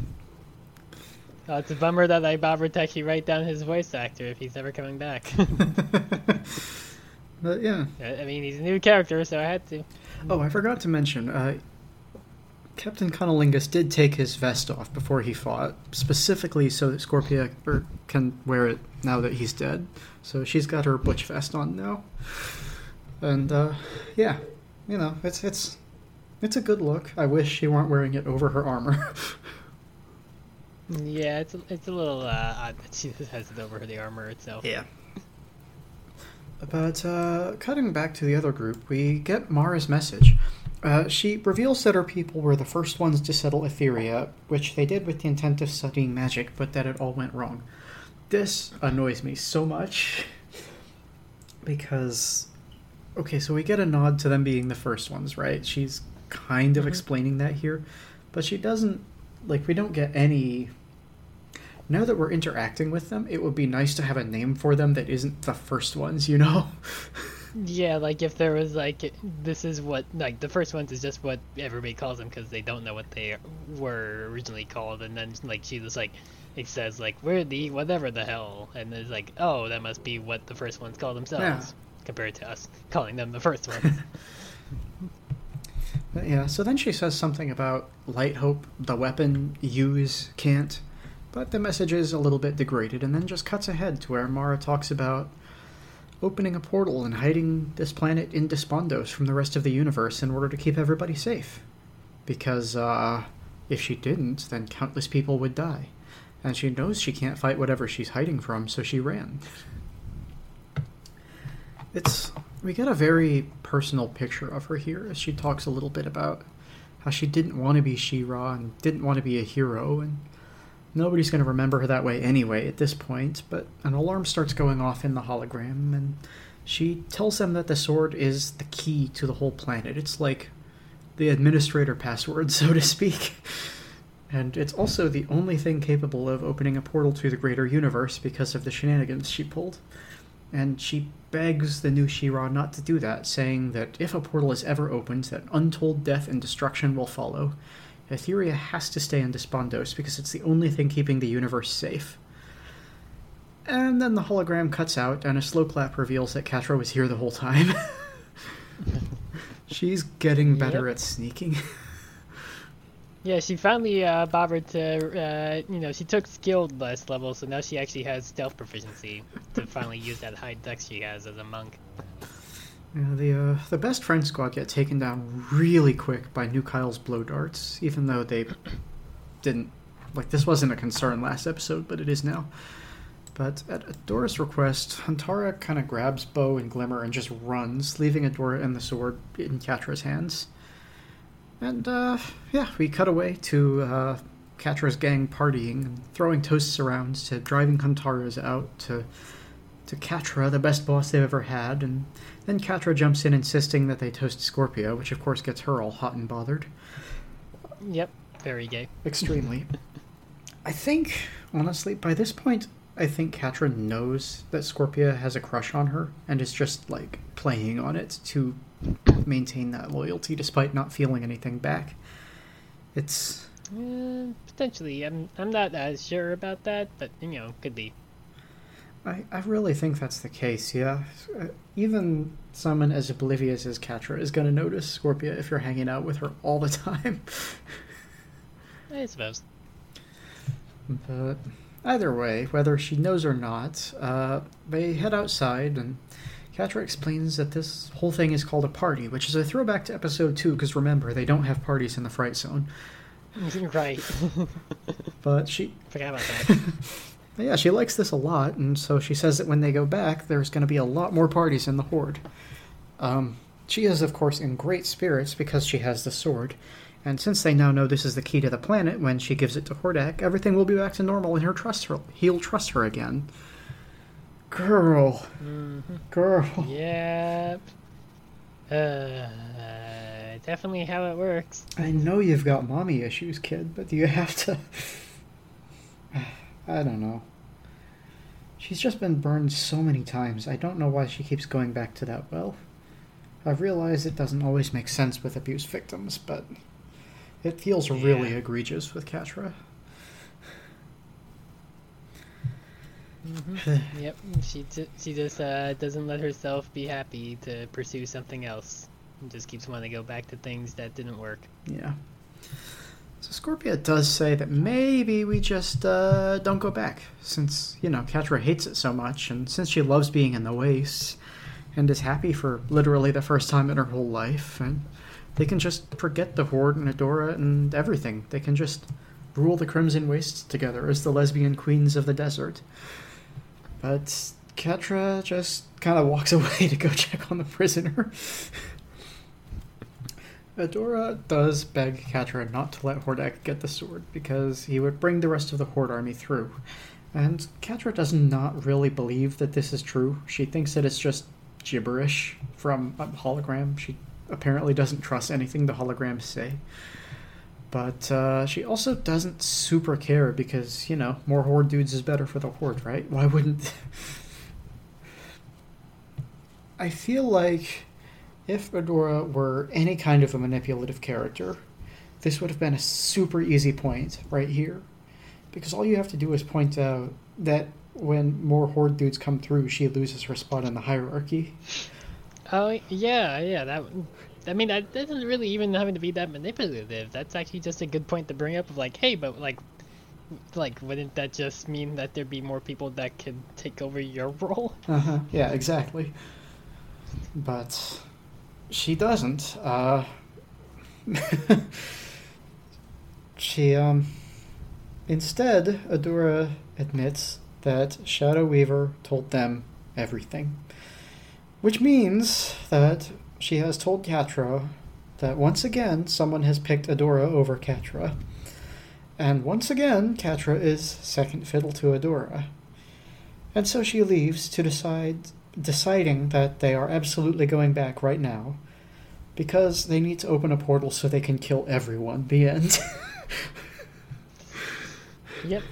Oh, it's a bummer that I bothered to actually write down his voice actor if he's ever coming back. but yeah. I I mean, he's a new character, so I had to. Oh, I forgot to mention, uh, Captain Cunnilingus did take his vest off before he fought, specifically so that Scorpia er, can wear it now that he's dead. So she's got her butch vest on now, and uh, yeah, you know, it's it's it's a good look. I wish she weren't wearing it over her armor. Yeah, it's a, it's a little uh, odd that she has it over the armor itself. Yeah. But uh, cutting back to the other group, we get Mara's message. Uh, she reveals that her people were the first ones to settle Etheria, which they did with the intent of studying magic, but that it all went wrong. This annoys me so much because, okay, so we get a nod to them being the first ones, right? She's kind of Mhm. explaining that here, but she doesn't, like, we don't get any now that we're interacting with them, it would be nice to have a name for them that isn't the first ones, you know? Yeah, like if there was like this is what like the first ones is just what everybody calls them because they don't know what they were originally called, and then like she was like it says like we're the whatever the hell, and it's like oh that must be what the first ones call themselves Yeah. compared to us calling them the first ones. Yeah, so then she says something about Light Hope, the weapon, use, can't. But the message is a little bit degraded, and then just cuts ahead to where Mara talks about opening a portal and hiding this planet in Despondos from the rest of the universe in order to keep everybody safe. Because, uh, if she didn't, then countless people would die. And she knows she can't fight whatever she's hiding from, so she ran. It's. We get a very personal picture of her here as she talks a little bit about how she didn't want to be She-Ra and didn't want to be a hero, and nobody's going to remember her that way anyway at this point. But an alarm starts going off in the hologram, and she tells them that the sword is the key to the whole planet. It's like the administrator password, so to speak. And it's also the only thing capable of opening a portal to the greater universe because of the shenanigans she pulled. And she begs the new She-Ra not to do that, saying that if a portal is ever opened, that untold death and destruction will follow. Etheria has to stay in Despondos because it's the only thing keeping the universe safe. And then the hologram cuts out, and a slow clap reveals that Catra was here the whole time. She's getting better Yep. at sneaking. Yeah, she finally uh, bothered to, uh, you know, she took skilled less level, so now she actually has stealth proficiency to finally use that high dex she has as a monk. Yeah, the uh, the best friend squad get taken down really quick by New Kyle's blow darts, even though they didn't like this wasn't a concern last episode, but it is now. But at Adora's request, Huntara kind of grabs Bow and Glimmer and just runs, leaving Adora and the sword in Catra's hands. And uh, yeah, we cut away to uh, Catra's gang partying and throwing toasts around to driving Huntara's out to to Catra, the best boss they've ever had, and then Catra jumps in insisting that they toast Scorpia, which of course gets her all hot and bothered. Yep, very gay. Extremely. I think, honestly, by this point, I think Catra knows that Scorpia has a crush on her and is just, like, playing on it to maintain that loyalty despite not feeling anything back. It's. Uh, potentially, I'm I'm not as sure about that, but you know, could be. I, I really think that's the case, yeah. Uh, Even someone as oblivious as Catra is going to notice Scorpia if you're hanging out with her all the time. I suppose. But either way, whether she knows or not, uh, they head outside, and Catra explains that this whole thing is called a party, which is a throwback to episode 2, because remember, they don't have parties in the Fright Zone. right. But she, Forgot about that. Yeah, she likes this a lot, and so she says that when they go back, there's going to be a lot more parties in the Horde. Um, she is, of course, in great spirits because she has the sword. And since they now know this is the key to the planet, when she gives it to Hordak, everything will be back to normal and her trust her. He'll trust her again. Girl. Girl. yep. Uh, definitely how it works. I know you've got mommy issues, kid, but do you have to. I don't know. She's just been burned so many times. I don't know why she keeps going back to that well. I've realized it doesn't always make sense with abuse victims, but it feels really egregious with Catra. Yep. She t- she just uh, doesn't let herself be happy to pursue something else. And just keeps wanting to go back to things that didn't work. Yeah. So Scorpia does say that maybe we just uh, don't go back, since, you know, Catra hates it so much, and since she loves being in the wastes, and is happy for literally the first time in her whole life, and they can just forget the Horde and Adora and everything. They can just rule the Crimson Wastes together as the lesbian queens of the desert. But Catra just kind of walks away to go check on the prisoner. Adora does beg Catra not to let Hordak get the sword because he would bring the rest of the Horde army through. And Catra does not really believe that this is true. She thinks that it's just gibberish from a hologram. She apparently doesn't trust anything the holograms say. But uh, she also doesn't super care because, you know, more Horde dudes is better for the Horde, right? Why wouldn't. I feel like if Adora were any kind of a manipulative character, this would have been a super easy point right here. Because all you have to do is point out that when more Horde dudes come through, she loses her spot in the hierarchy. Oh yeah, yeah. That. I mean, that doesn't really even having to be that manipulative. That's actually just a good point to bring up. Of like, hey, but like, like, wouldn't that just mean that there'd be more people that could take over your role? Uh huh. Yeah, exactly. But she doesn't. Uh, she um. Instead, Adora admits that Shadow Weaver told them everything, which means that she has told Catra that once again someone has picked Adora over Catra, and once again Catra is second fiddle to Adora. And so she leaves to decide, deciding that they are absolutely going back right now, Because they need to open a portal so they can kill everyone. The end. Yep.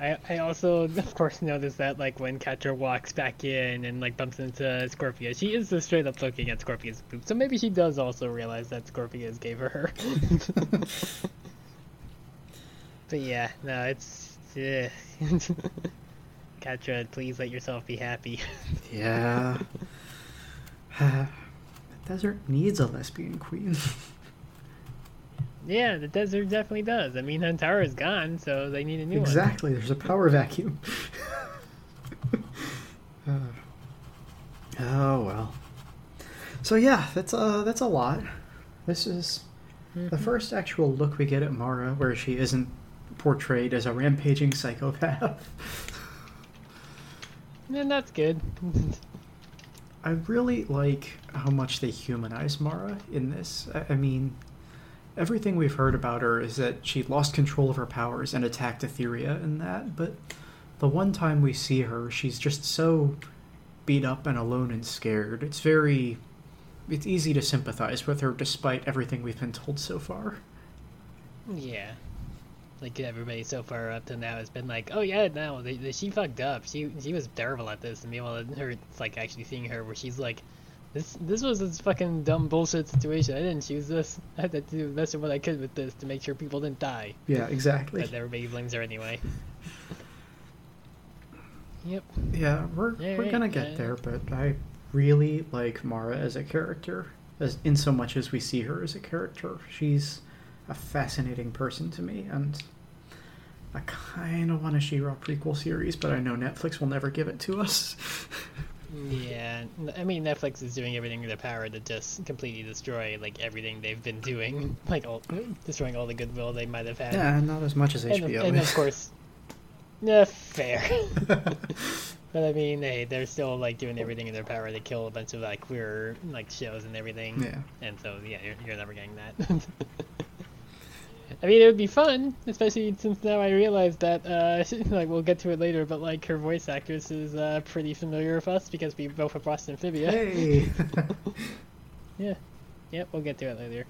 I, I also, of course, noticed that, like, when Catra walks back in and, like, bumps into Scorpia, she is just straight up looking at Scorpia's boobs. So maybe she does also realize that Scorpia's gave her her. but yeah, no, it's. Uh, Catra, please let yourself be happy. yeah. the desert needs a lesbian queen. yeah, the desert definitely does. I mean, Huntara is gone, so they need a new one. exactly. There's a power vacuum. Uh, oh well. So yeah, that's uh that's a lot. This is the first actual look we get at Mara where she isn't portrayed as a rampaging psychopath. And that's good. I really like how much they humanize Mara in this. I, I mean, everything we've heard about her is that she lost control of her powers and attacked Etheria and that, but the one time we see her, she's just so beat up and alone and scared. It's very. It's easy to sympathize with her despite everything we've been told so far. Yeah. Like everybody so far up to now has been like, oh yeah, no, she fucked up. She she was terrible at this, and meanwhile, her it's like actually seeing her where she's like, this this was this fucking dumb bullshit situation. I didn't choose this. I had to do the best of what I could with this to make sure people didn't die. Yeah, exactly. But everybody blames her anyway. yep. Yeah, we're we're Alright, gonna get uh, there, but I really like Mara as a character, as in so much as we see her as a character. She's a fascinating person to me, and I kind of want a She-Ra prequel series, but I know Netflix will never give it to us. Yeah, I mean Netflix is doing everything in their power to just completely destroy like everything they've been doing, like all, destroying all the goodwill they might have had. yeah, not as much as HBO and is. of course, yeah, fair. but I mean, hey, they're still like doing everything in their power to kill a bunch of like queer like shows and everything. yeah, And so yeah, you're, you're never getting that. I mean, it would be fun, especially since now I realize that uh, like we'll get to it later, but like her voice actress is uh, pretty familiar with us because we both have watched Amphibia. hey, Yeah. Yep, we'll get to it later.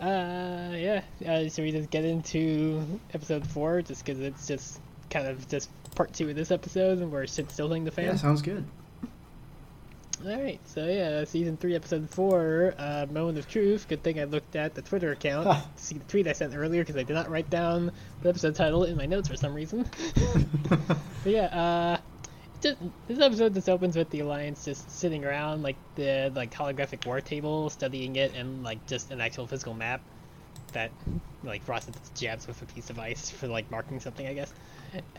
Uh, yeah. Uh, should we just get into episode four, just because it's just kind of just part two of this episode, and we're shit stilling the fan? yeah, fans? sounds good. All right. So yeah, season three, episode four, uh, moment of truth. Good thing I looked at the Twitter account to see the tweet I sent earlier because I did not write down the episode title in my notes for some reason. But yeah, uh, just, this episode just opens with the Alliance just sitting around like the like holographic war table, studying it, and like just an actual physical map that like just jabs with a piece of ice for like marking something, I guess.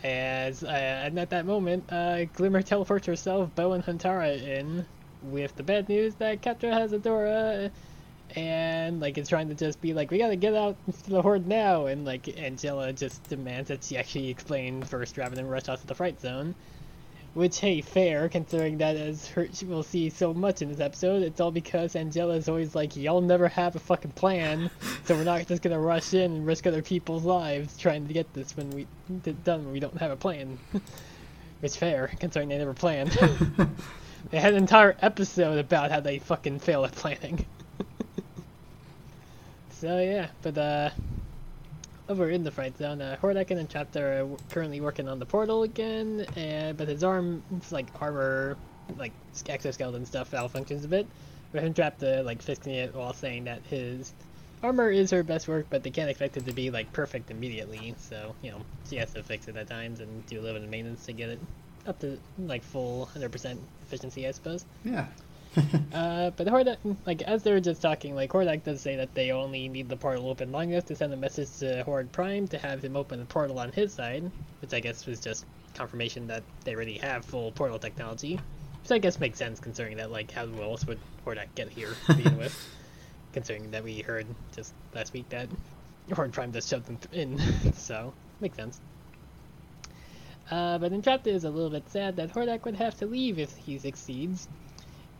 As uh, and at that moment, uh, Glimmer teleports herself, Bow and Huntara in with the bad news that Catra has Adora. And like it's trying to just be like, we gotta get out to the horde now, and like Angela just demands that she actually explain first rather than rush out to the fright zone. Which, hey, fair, considering that as her, will see so much in this episode, it's all because Angela is always like, y'all never have a fucking plan, so we're not just gonna rush in and risk other people's lives trying to get this when we done when we don't have a plan. it's fair, considering they never planned. they had an entire episode about how they fucking fail at planning. so yeah, but uh, over in the fright zone, uh, Hordak and Entrapta are currently working on the portal again, and but his arm, like armor, like exoskeleton stuff, malfunctions a bit. With him trapped, like fixing it while saying that his armor is her best work, but they can't expect it to be like perfect immediately. So you know she has to fix it at times and do a little bit of maintenance to get it up to like full 100% efficiency, I suppose. Yeah, Uh, but Hordak, like as they were just talking, like Hordak does say that they only need the portal open long enough to send a message to Horde Prime to have him open the portal on his side, which I guess was just confirmation that they already have full portal technology, which I guess makes sense considering that like how else would Hordak get here to begin with, considering that we heard just last week that Horde Prime just shoved them in, so makes sense. Uh, but Entrapta is a little bit sad that Hordak would have to leave if he succeeds.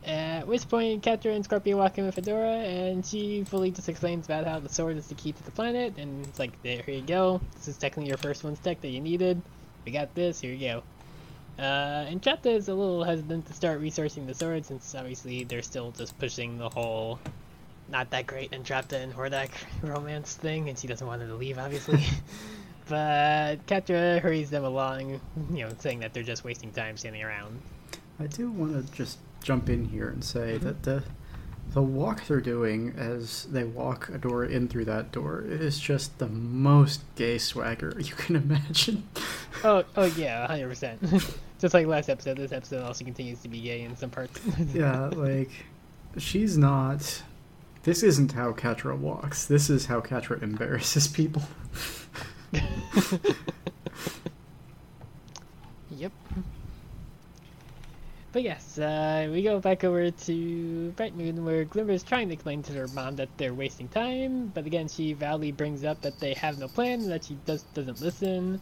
At which point, Catra and Scorpia walk in with Adora, and she fully just explains about how the sword is the key to the planet, and it's like, there, here you go. This is technically your first one's tech that you needed. We got this, here you go. Uh, and Entrapta is a little hesitant to start resourcing the sword, since obviously they're still just pushing the whole not that great Entrapta and Hordak romance thing, and she doesn't want her to leave, obviously. but Catra hurries them along, you know, saying that they're just wasting time standing around. I do want to just jump in here and say mm-hmm. that the the walk they're doing as they walk a door in through that door is just the most gay swagger you can imagine. Oh, oh yeah, hundred percent. Just like last episode, this episode also continues to be gay in some parts. yeah, like she's not. This isn't how Catra walks. This is how Catra embarrasses people. Yep. But yes, uh, we go back over to Bright Moon where Glimmer is trying to explain to her mom that they're wasting time, but again she validly brings up that they have no plan and that she just doesn't listen.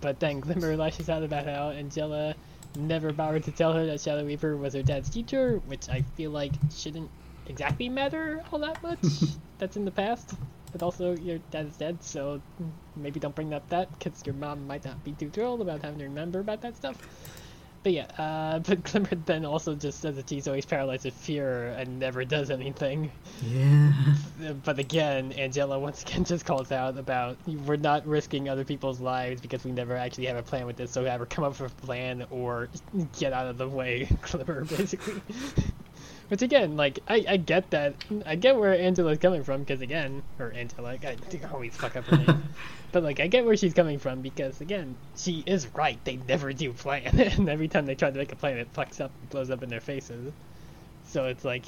But then Glimmer lashes out about how Angela never bothered to tell her that Shadow Weaver was her dad's teacher, which I feel like shouldn't exactly matter all that much. That's in the past. But also, your dad's dead, so maybe don't bring up that, because your mom might not be too thrilled about having to remember about that stuff. But yeah, uh, but Glimmer then also just says that he's always paralyzed with fear and never does anything. Yeah. But again, Angela once again just calls out about we're not risking other people's lives because we never actually have a plan with this, so either come up with a plan or get out of the way, Glimmer, basically. Which again, like, I, I get that. I get where Angela's coming from, because again, or Angela, I always fuck up her name. But like, I get where she's coming from because again, she is right. They never do plan, and every time they try to make a plan, it fucks up, and blows up in their faces. So it's like,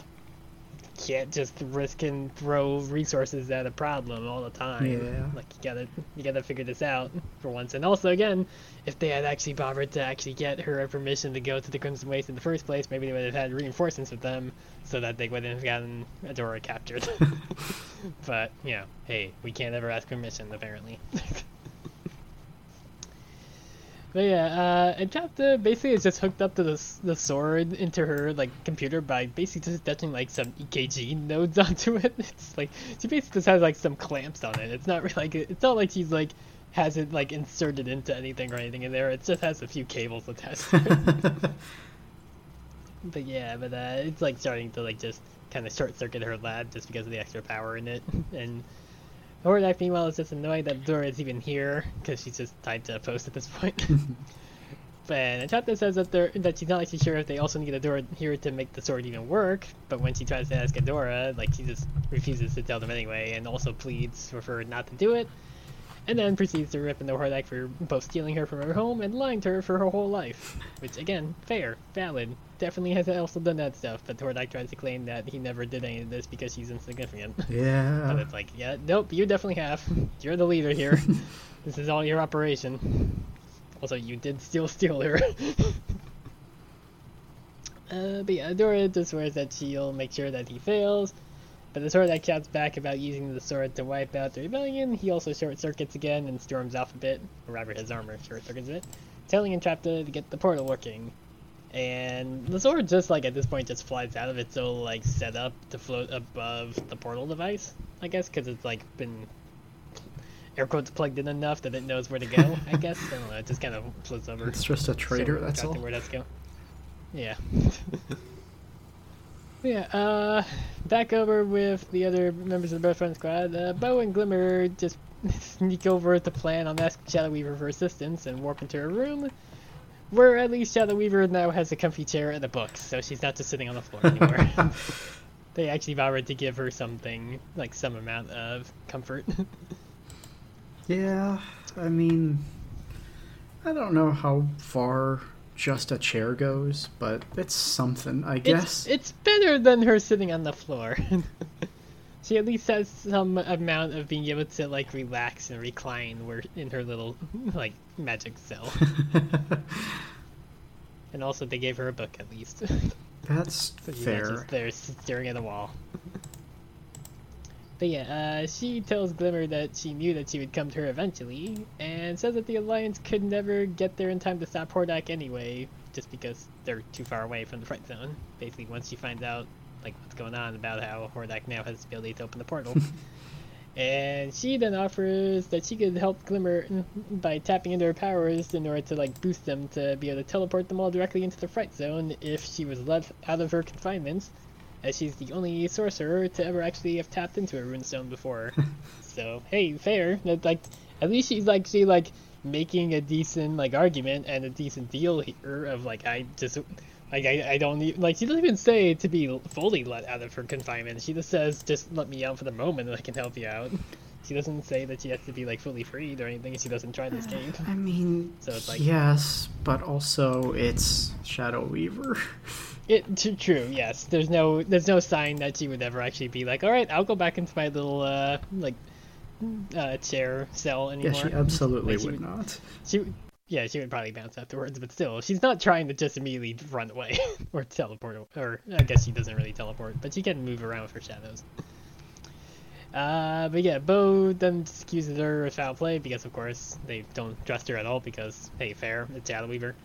can't just risk and throw resources at a problem all the time. Yeah. Like you gotta, you gotta figure this out for once. And also, again, if they had actually bothered to actually get her permission to go to the Crimson Waste in the first place, maybe they would have had reinforcements with them so that they wouldn't have gotten Adora captured. but you know, hey, we can't ever ask permission apparently. but yeah, uh, Entrapta basically is just hooked up to the the sword into her like computer by basically just touching like some EKG nodes onto it. It's like she basically just has like some clamps on it. It's not really like it's not like she's like has it like inserted into anything or anything in there. It just has a few cables attached to it. But yeah, but uh, it's like starting to like just kind of short circuit her lab just because of the extra power in it. And Hordak meanwhile is just annoyed that Dora is even here because she's just tied to a post at this point. but Entrapta says that they're that she's not actually sure if they also need Adora here to make the sword even work. But when she tries to ask Adora, like she just refuses to tell them anyway, and also pleads for her not to do it. And then proceeds to rip into Hordak for both stealing her from her home and lying to her for her whole life. Which, again, fair, valid. Definitely has also done that stuff, but Hordak tries to claim that he never did any of this because she's insignificant. Yeah. but it's like, yeah, nope, you definitely have. You're the leader here. this is all your operation. Also, you did still steal her. uh, but yeah, Dora just swears that she'll make sure that he fails. But the sword that shouts back about using the sword to wipe out the rebellion, he also short circuits again and storms off a bit, or rather his armor short circuits a bit, telling Entrapta to get the portal working. And the sword just like at this point just flies out of its own like setup to float above the portal device, I guess, because it's like been air quotes plugged in enough that it knows where to go. I guess I don't know. It just kind of floats over. It's just a traitor, So, that's all. Where that's go. Yeah. yeah. Uh, back over with the other members of the Friend Squad. Uh, Bow and Glimmer just sneak over the plan on asking Shadow Weaver for assistance and warp into her room. Where at least Shadow Weaver now has a comfy chair and a book, so she's not just sitting on the floor anymore. they actually vowed to give her something, like some amount of comfort. Yeah, I mean, I don't know how far just a chair goes, but it's something, I guess. It's, it's better than her sitting on the floor. she at least has some amount of being able to like relax and recline where in her little like magic cell. and also they gave her a book at least. That's so fair. just there staring at the wall. But yeah, uh, she tells Glimmer that she knew that she would come to her eventually, and says that the Alliance could never get there in time to stop Hordak anyway, just because they're too far away from the Fright Zone. Basically, once she finds out like what's going on about how Hordak now has the ability to open the portal. and she then offers that she could help Glimmer by tapping into her powers in order to like boost them to be able to teleport them all directly into the Fright Zone if she was let out of her confinements as she's the only sorcerer to ever actually have tapped into a runestone before. so hey, fair. That like at least she's like she like making a decent like argument and a decent deal here of like I just like I, I don't need like she doesn't even say to be fully let out of her confinement. She just says just let me out for the moment and I can help you out. She doesn't say that she has to be like fully freed or anything. She doesn't try to escape. I mean, So it's like- yes, but also it's Shadow Weaver. It t- true, yes. There's no there's no sign that she would ever actually be like, all right, I'll go back into my little uh like uh chair cell anymore. yeah, she absolutely Like, she would would- not. She yeah, she would probably bounce afterwards, but still, she's not trying to just immediately run away or teleport, or I guess she doesn't really teleport, but she can move around with her shadows. Uh, but yeah, Bow then accuses her of foul play because, of course, they don't trust her at all because, hey, fair, it's Shadow Weaver.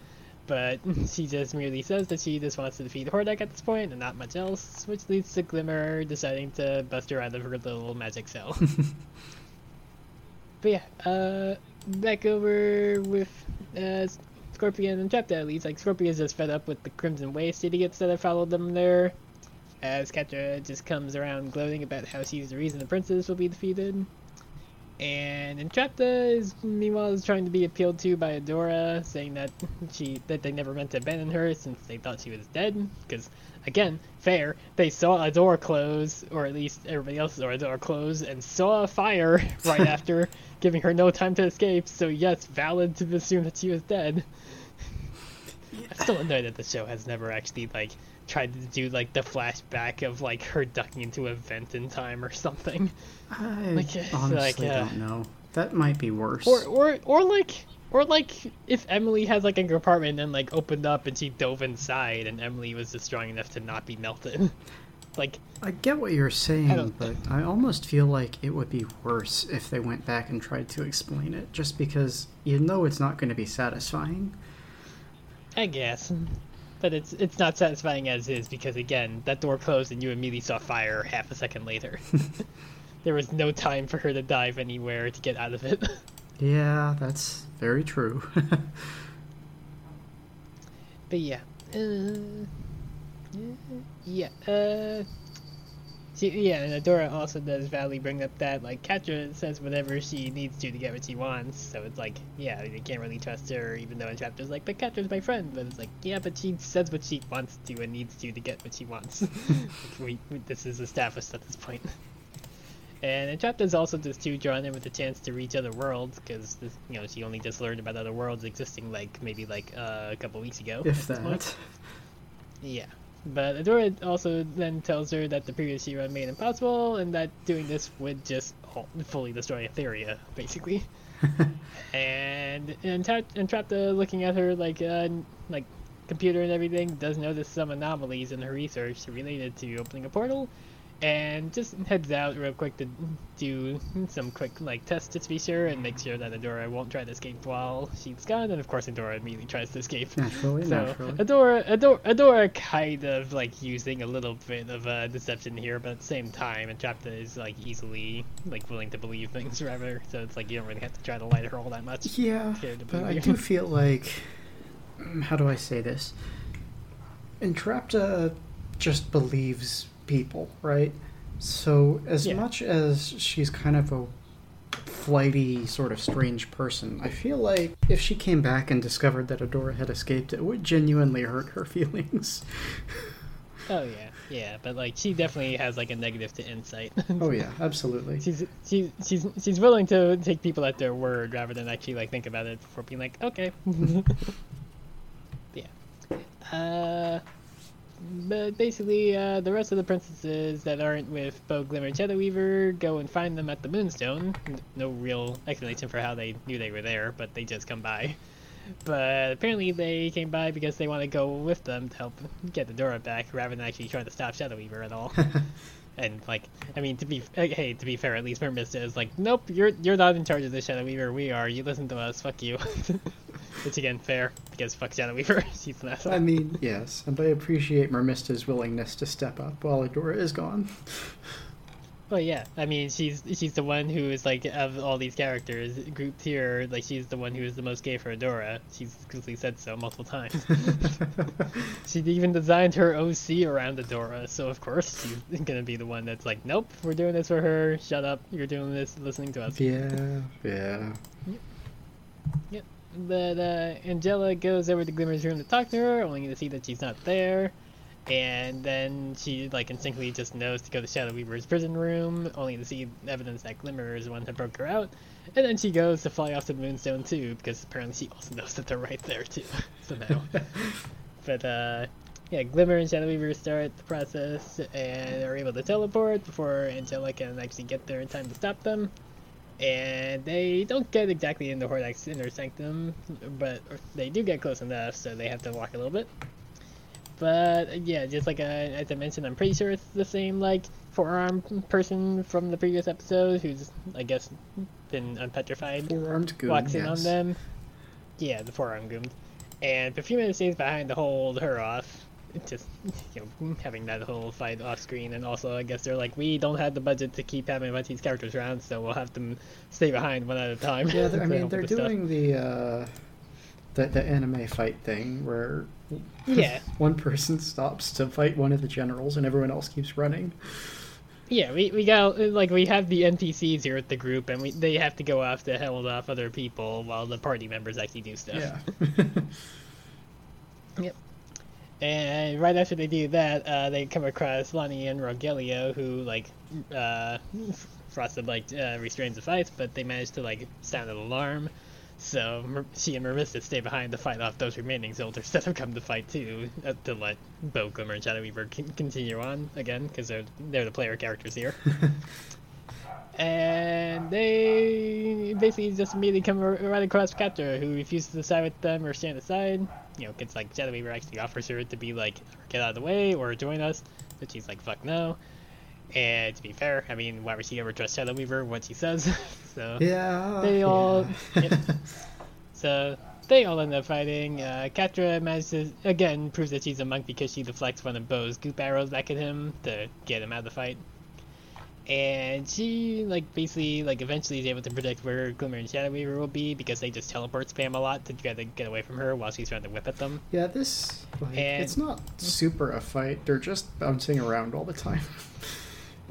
But she just merely says that she just wants to defeat Hordak at this point and not much else, which leads to Glimmer deciding to bust her out of her little magic cell. but yeah, uh, back over with uh, Scorpia and Entrapta at least. Like, Scorpia's just fed up with the Crimson Waste idiots that have followed them there. As Catra just comes around gloating about how she's the reason the princess will be defeated. And Entrapta is meanwhile is trying to be appealed to by Adora, saying that she that they never meant to abandon her since they thought she was dead. Because again, fair, they saw Adora close, or at least everybody else saw Adora close, and saw a fire right after, giving her no time to escape. So yes, valid to assume that she was dead. I'm still annoyed that the show has never actually like tried to do like the flashback of like her ducking into a vent in time or something. I Like, honestly like, uh, don't know. That might be worse. Or or or like or like if Emily has like a compartment and like opened up and she dove inside and Emily was just strong enough to not be melted. like I get what you're saying, don't- but I almost feel like it would be worse if they went back and tried to explain it, just because you know it's not going to be satisfying. I guess. But it's it's not satisfying as is because again, that door closed and you immediately saw fire half a second later. there was no time for her to dive anywhere to get out of it. Yeah, that's very true. But yeah, uh, yeah, uh, she, yeah, and Adora also does validly bring up that like Catra says whatever she needs to to get what she wants, so it's like, yeah, you can't really trust her, even though Entrapta's like, but Catra's my friend, but it's like, yeah, but she says what she wants to and needs to to get what she wants. we, we, this is established at this point. And Entrapta's also just too drawn in with the chance to reach other worlds because you know she only just learned about other worlds existing like maybe like uh, a couple weeks ago. if at this point. that. Yeah. But Adora also then tells her that the previous She-Ra made impossible and that doing this would just fully destroy Etheria, basically. and and Entrapta, looking at her like uh, like computer and everything, does notice some anomalies in her research related to opening a portal, and just heads out real quick to do some quick like tests to be sure and make sure that Adora won't try to escape while she's gone. And of course, Adora immediately tries to escape. Naturally, So naturally. Adora, Adora, Adora, kind of like using a little bit of uh, deception here, but at the same time, Entrapta is like easily like willing to believe things rather. So it's like you don't really have to try to lie to her all that much. Yeah, but I do feel like. How do I say this? Entrapta just believes people, right? So, as Yeah. much as she's kind of a flighty, sort of strange person, I feel like if she came back and discovered that Adora had escaped, it would genuinely hurt her feelings. Oh yeah, yeah, but like she definitely has like a negative to insight. oh, yeah, absolutely. She's she's she's she's willing to take people at their word rather than actually like think about it before being like, okay. yeah. Uh, but basically, uh, the rest of the princesses that aren't with Bow Glimmer and go and find them at the Moonstone. No real explanation for how they knew they were there, but they just come by. But apparently they came by because they want to go with them to help get the Dora back, rather than actually trying to stop Shadow Weaver at all. And like, I mean, to be hey, to be fair, at least Mermista is like, nope, you're you're not in charge of the Shadow Weaver. We are. You listen to us. Fuck you. Which again, fair because fuck Shadow Weaver. She's an asshole. I mean, yes, and I appreciate Mermista's willingness to step up while Adora is gone. Well, yeah. I mean, she's she's the one who is like of all these characters grouped here. Like, she's the one who is the most gay for Adora. She's clearly said so multiple times. she even designed her OC around Adora, so of course she's gonna be the one that's like, nope, we're doing this for her. Shut up, you're doing this, listening to us. yeah, yeah. Yep. yep. But uh, Angela goes over to Glimmer's room to talk to her, only to see that she's not there. And then she like instinctively just knows to go to Shadow Weaver's prison room, only to see evidence that Glimmer is the one that broke her out. And then she goes to fly off to the Moonstone too, because apparently she also knows that they're right there too. somehow. but uh, yeah, Glimmer and Shadow Weaver start the process and are able to teleport before Angela can actually get there in time to stop them and they don't get exactly into Hordak's inner sanctum, but they do get close enough, so they have to walk a little bit. But yeah, just like uh, as I mentioned, I'm pretty sure it's the same like forearm person from the previous episode who's I guess been unpetrified. Four-armed goon. walks in on them. Yeah, the forearm goon. And Perfuma stays behind to hold her off. Just you know, having that whole fight off screen, and also I guess they're like, we don't have the budget to keep having a bunch of these characters around, so we'll have them stay behind one at a time. Yeah, I mean they're stuff. doing the uh, the the anime fight thing where Yeah, one person stops to fight one of the generals and everyone else keeps running. yeah. We, we got like we have the NPCs here at the group, and we they have to go off to hold off other people while the party members actually do stuff. Yeah. Yep. And right after they do that, uh, they come across Lonnie and Rogelio, who like uh, Frosta like uh, restrains the fight, but they manage to like sound an alarm. So Mer- she and Marissa stay behind to fight off those remaining soldiers that have come to fight too, uh, to let Bow Glimmer and Shadow Weaver con- continue on again because they're they're the player characters here. and they basically just immediately come right across Catra, who refuses to side with them or stand aside. You know, gets like Shadow Weaver actually offers her to be like, get out of the way or join us, but she's like, fuck no. And to be fair, I mean, why would she ever trust Shadow Weaver what she says? so yeah. They all- yeah. Yep. so they all end up fighting. Uh, Catra manages again proves that she's a monk because she deflects one of Bow's goop arrows back at him to get him out of the fight. And she like basically like eventually is able to predict where Glimmer and Shadow Weaver will be because they just teleport spam a lot to try to get away from her while she's trying to whip at them. Yeah, this like, And- it's not super a fight. They're just bouncing around all the time.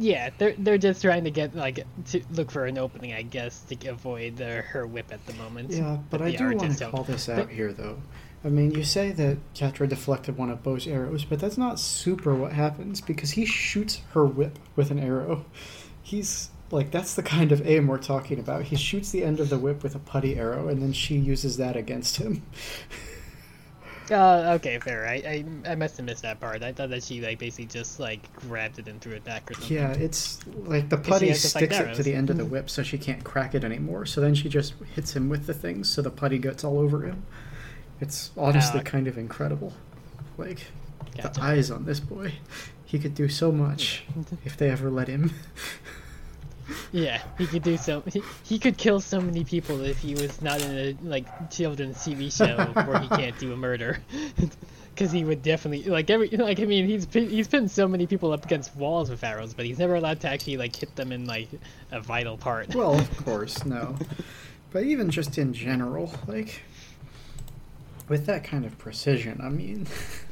Yeah, they're they're just trying to get like to look for an opening, I guess, to avoid their, her whip at the moment. Yeah, but I do want to call this out but- here, though. I mean, you say that Catra deflected one of Bow's arrows, but that's not super what happens because he shoots her whip with an arrow. He's like, that's the kind of aim we're talking about. He shoots the end of the whip with a putty arrow, and then she uses that against him. Uh, okay, fair. I, I I must have missed that part. I thought that she like basically just like grabbed it and threw it back or something. Yeah, it's like the putty has to fight sticks it to the end of the whip so she can't crack it anymore. So then she just hits him with the things so the putty gets all over him. It's honestly Ah. kind of incredible. Like, the eyes on this boy. He could do so much if they ever let him. Yeah, he could do so. He, he could kill so many people if he was not in a like children's TV show where he can't do a murder. Because he would definitely like every like I mean he's he's pinned so many people up against walls with arrows, but he's never allowed to actually like hit them in like a vital part. Well, of course, no. But even just in general, like, with that kind of precision, I mean.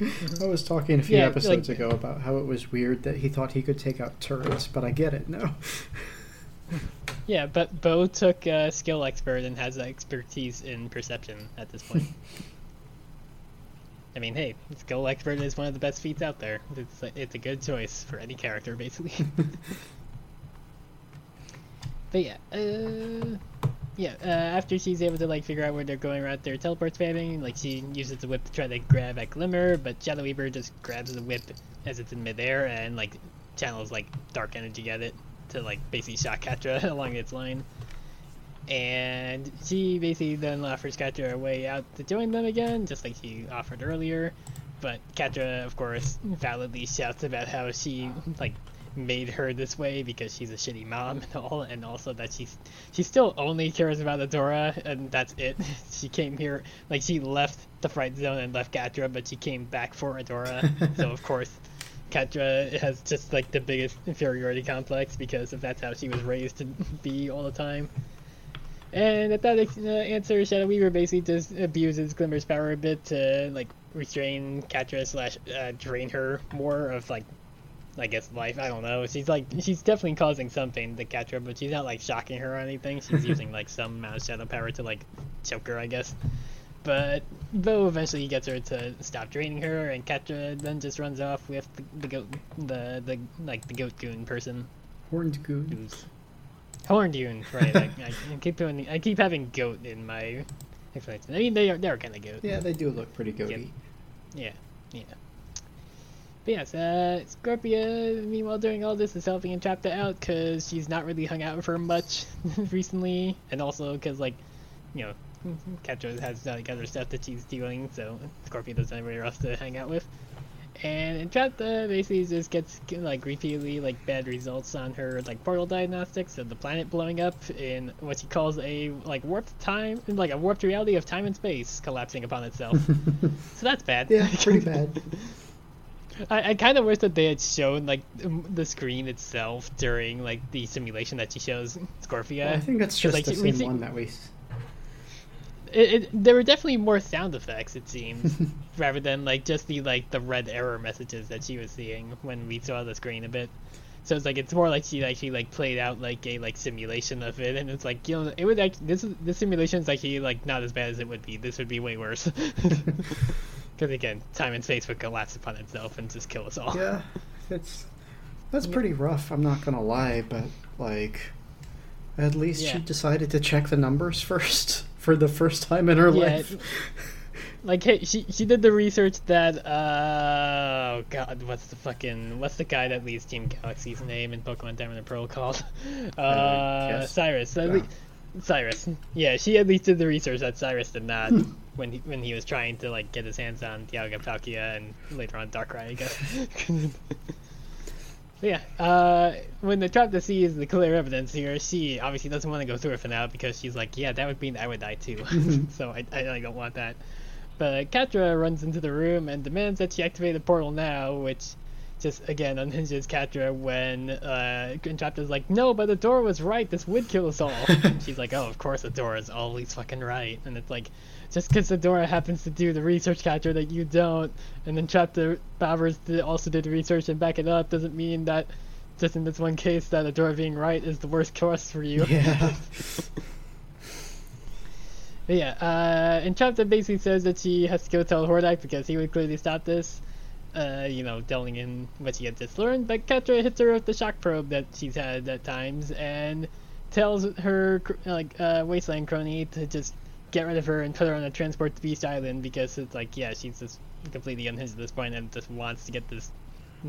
I was talking a few Yeah, episodes like- ago about how it was weird that he thought he could take out turrets, but I get it now. Yeah, but Bow took a skill expert and has expertise in perception at this point. I mean, hey, skill expert is one of the best feats out there. It's a, it's a good choice for any character, basically. but yeah, uh, yeah. Uh, after she's able to like figure out where they're going around their teleport spamming, like she uses the whip to try to grab at Glimmer, but Shadow Weaver just grabs the whip as it's in midair and like channels like dark energy at it to like basically shock Catra along its line. And she basically then offers Catra a way out to join them again, just like she offered earlier. But Catra, of course, validly shouts about how she like made her this way because she's a shitty mom and all, and also that she's she still only cares about Adora, and that's it. She came here like she left the fright zone and left Catra, but she came back for Adora. so of course, Catra has just like the biggest inferiority complex because if that's how she was raised to be all the time. And at that uh, answer, Shadow Weaver basically just abuses Glimmer's power a bit to like restrain Catra slash uh, drain her more of like, I guess life. I don't know. She's like she's definitely causing some pain to Catra, but she's not like shocking her or anything. She's using like some amount of shadow power to like choke her, I guess. But Bow eventually he gets her to stop draining her, and Catra then just runs off with the, the goat, the the like the goat goon person Horned goon. who's horned goon, right? I, I keep doing, I keep having goat in my explanation. I mean, they are they're kind of goat. Yeah, they do look pretty goaty. Yeah, yeah. But yes, uh, Scorpia, meanwhile, during all this, is helping Entrapta out because she's not really hung out with her much recently, and also because, like, you know, Catra has like other stuff that she's doing, so Scorpia doesn't have anywhere else to hang out with. And Entrapta basically just gets like repeatedly like bad results on her like portal diagnostics of the planet blowing up in what she calls a like warped time, like a warped reality of time and space collapsing upon itself. so that's bad. Yeah, pretty bad. I, I kind of wish that they had shown like the screen itself during like the simulation that she shows Scorpia. I think that's just like, the same see- one that we. it, it, there were definitely more sound effects it seems rather than like just the like the red error messages that she was seeing when we saw the screen a bit so it's like it's more like she actually like played out like a like simulation of it and it's like you know it would like this is this simulation is actually like not as bad as it would be this would be way worse because again time and space would collapse upon itself and just kill us all Yeah, it's that's pretty rough. I'm not gonna lie, but like, at least she decided to check the numbers first for the first time in her Yeah, life. like hey, she she did the research that uh oh god what's the fucking what's the guy that leads Team Galaxy's name in Pokemon Diamond and Pearl called uh yes. Cyrus at Ah. Cyrus yeah she at least did the research that Cyrus did not when he when he was trying to like get his hands on Dialga Palkia and later on Darkrai I guess But yeah, uh, when Entrapta sees is the clear evidence here, she obviously doesn't want to go through it for now because she's like, yeah, that would mean I would die too. so I, I, I don't want that. But Catra runs into the room and demands that she activate the portal now, which just again unhinges Catra when uh, Entrapta's like, no, but Adora was right. This would kill us all. and she's like, oh, of course Adora is always fucking right. And it's like, just because door happens to do the research Catra that you don't, and then Trapta Bowers also did the research and back it up, doesn't mean that just in this one case that door being right is the worst course for you. Yeah. Yeah, uh, and Trapta basically says that she has to go tell Hordak because he would clearly stop this. Uh, you know, delving in what she had just learned, but Katra hits her with the shock probe that she's had at times and tells her like uh, wasteland crony to just get rid of her and put her on a transport to Beast Island because it's like, yeah, she's just completely unhinged at this point and just wants to get this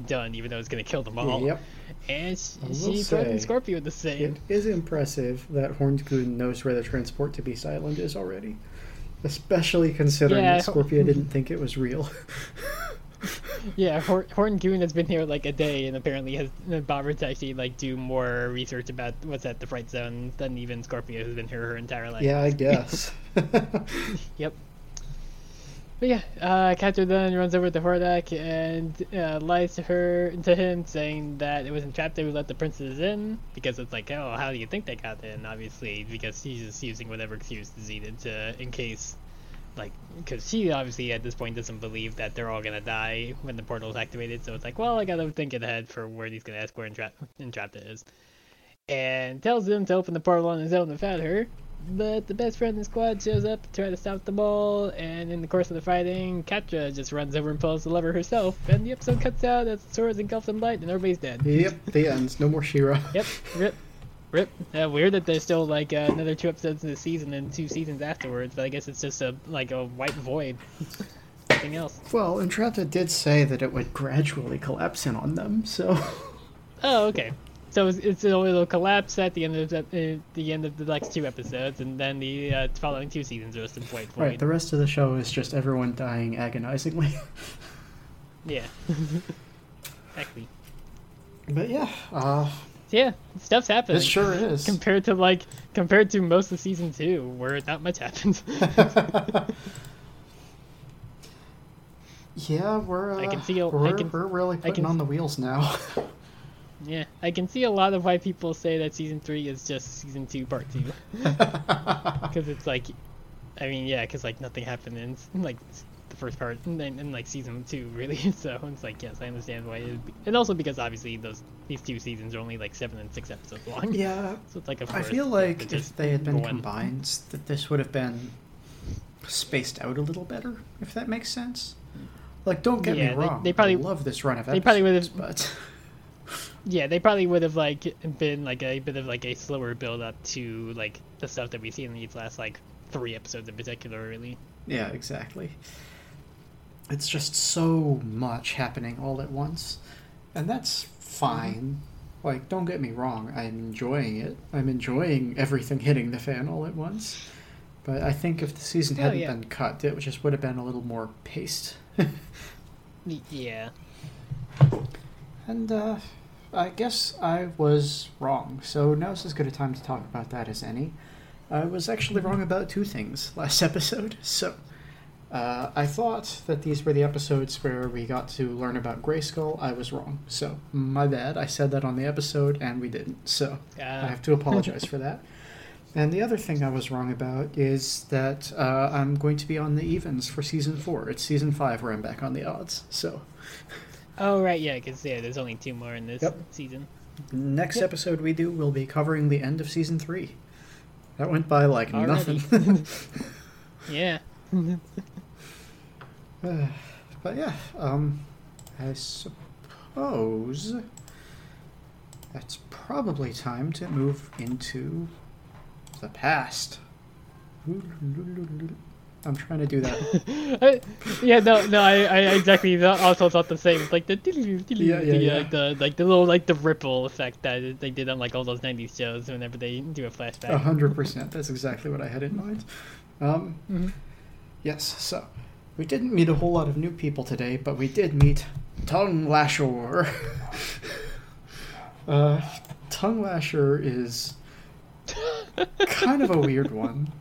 done, even though it's gonna kill them all. Yep. And she, I will she threatened Scorpia the same. It is impressive that Horned Goon knows where the transport to Beast Island is already. Especially considering Yeah. that Scorpia didn't think it was real. Yeah, Hor- Horn Goon has been here like a day, and apparently has bothered to actually like do more research about what's at the Fright Zone than even Scorpia, who's been here her entire life. yeah, I guess. Yep. But yeah, uh, Catra then runs over to Hordak and uh, lies to her, to him, saying that it was Entrapta who let the princesses in because it's like, oh, how do you think they got in? Obviously, because he's just using whatever excuse is needed to, in case, like, because she obviously at this point doesn't believe that they're all gonna die when the portal is activated. So it's like, well, I gotta think ahead for where he's gonna ask where Entra- Entrapta is, and tells him to open the portal on his own without her. But the best friend in the squad shows up to try to stop the ball, and in the course of the fighting, Catra just runs over and pulls the lever herself, and the episode cuts out as the swords engulfed in light, and everybody's dead. yep, the ends. No more She-Ra. Yep, rip, rip. Uh, weird that there's still like uh, another two episodes in the season and two seasons afterwards, but I guess it's just a like a white void. Nothing else. Well, Entrapta did say that it would gradually collapse in on them, so. Oh, okay. So it's, it's it'll, collapse at the end of the, uh, the end of the next two episodes, and then the uh, following two seasons are just a white void. Right, the rest of the show is just everyone dying agonizingly. Yeah. exactly. But yeah, uh, yeah, stuff's happening. It sure is. Compared to like compared to most of season two, where not much happens. Yeah, we're uh, I can see a- I we're, can- we're really I putting can- on the wheels now. Yeah, I can see a lot of why people say that season three is just season two, part two, because it's like, I mean, yeah, because like nothing happened in like the first part and then in like season two, really. So it's like, yes, I understand why, it, and also because obviously those these two seasons are only like seven and six episodes long. yeah, So it's like, of I feel like if they had been one. combined, that this would have been spaced out a little better, if that makes sense. Like, don't get Yeah, me wrong. they probably- I love this run of they probably would've- but Yeah, they probably would have like been like a bit of like a slower build up to like the stuff that we see in these last like three episodes in particular, really. yeah, exactly. It's just so much happening all at once, and that's fine. Like, don't get me wrong. I'm enjoying it. I'm enjoying everything hitting the fan all at once. But I think if the season Oh, hadn't yeah. been cut, it just would have been a little more paced. Yeah. And uh, I guess I was wrong. So now's as good a time to talk about that as any. I was actually wrong about two things last episode. So uh, I thought that these were the episodes where we got to learn about Grayskull. I was wrong. So my bad. I said that on the episode and we didn't. So I have to apologize for that. And the other thing I was wrong about is that uh, I'm going to be on the evens for season four. It's season five where I'm back on the odds. So oh right, yeah, because yeah, there's only two more in this Yep. season. Next Yep. episode we do will be covering the end of season three. That went by like Already. nothing. Yeah. Uh, but yeah, um, I suppose that's probably time to move into the past. I'm trying to do that. yeah, no, no, I, I exactly also thought the same. It's like the Yeah, yeah, the, yeah. like the like the little like the ripple effect that they did on like all those '90s shows whenever they do a flashback. A hundred percent. That's exactly what I had in mind. Um, Mhm. Yes, so we didn't meet a whole lot of new people today, but we did meet Tongue Lasher. uh, Tongue Lasher is kind of a weird one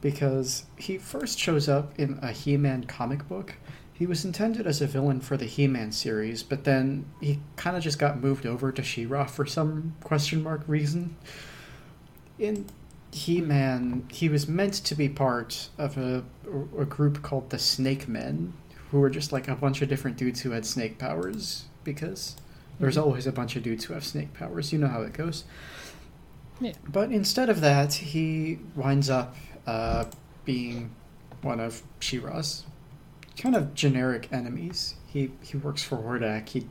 because he first shows up in a He-Man comic book. He was intended as a villain for the He-Man series, but then he kind of just got moved over to She-Ra for some question mark reason. In He-Man, he was meant to be part of a, a group called the Snake Men, who were just like a bunch of different dudes who had snake powers, because there's Mhm. always a bunch of dudes who have snake powers. You know how it goes. Yeah. But instead of that, he winds up uh, being one of She-Ra's kind of generic enemies. He he works for Hordak. He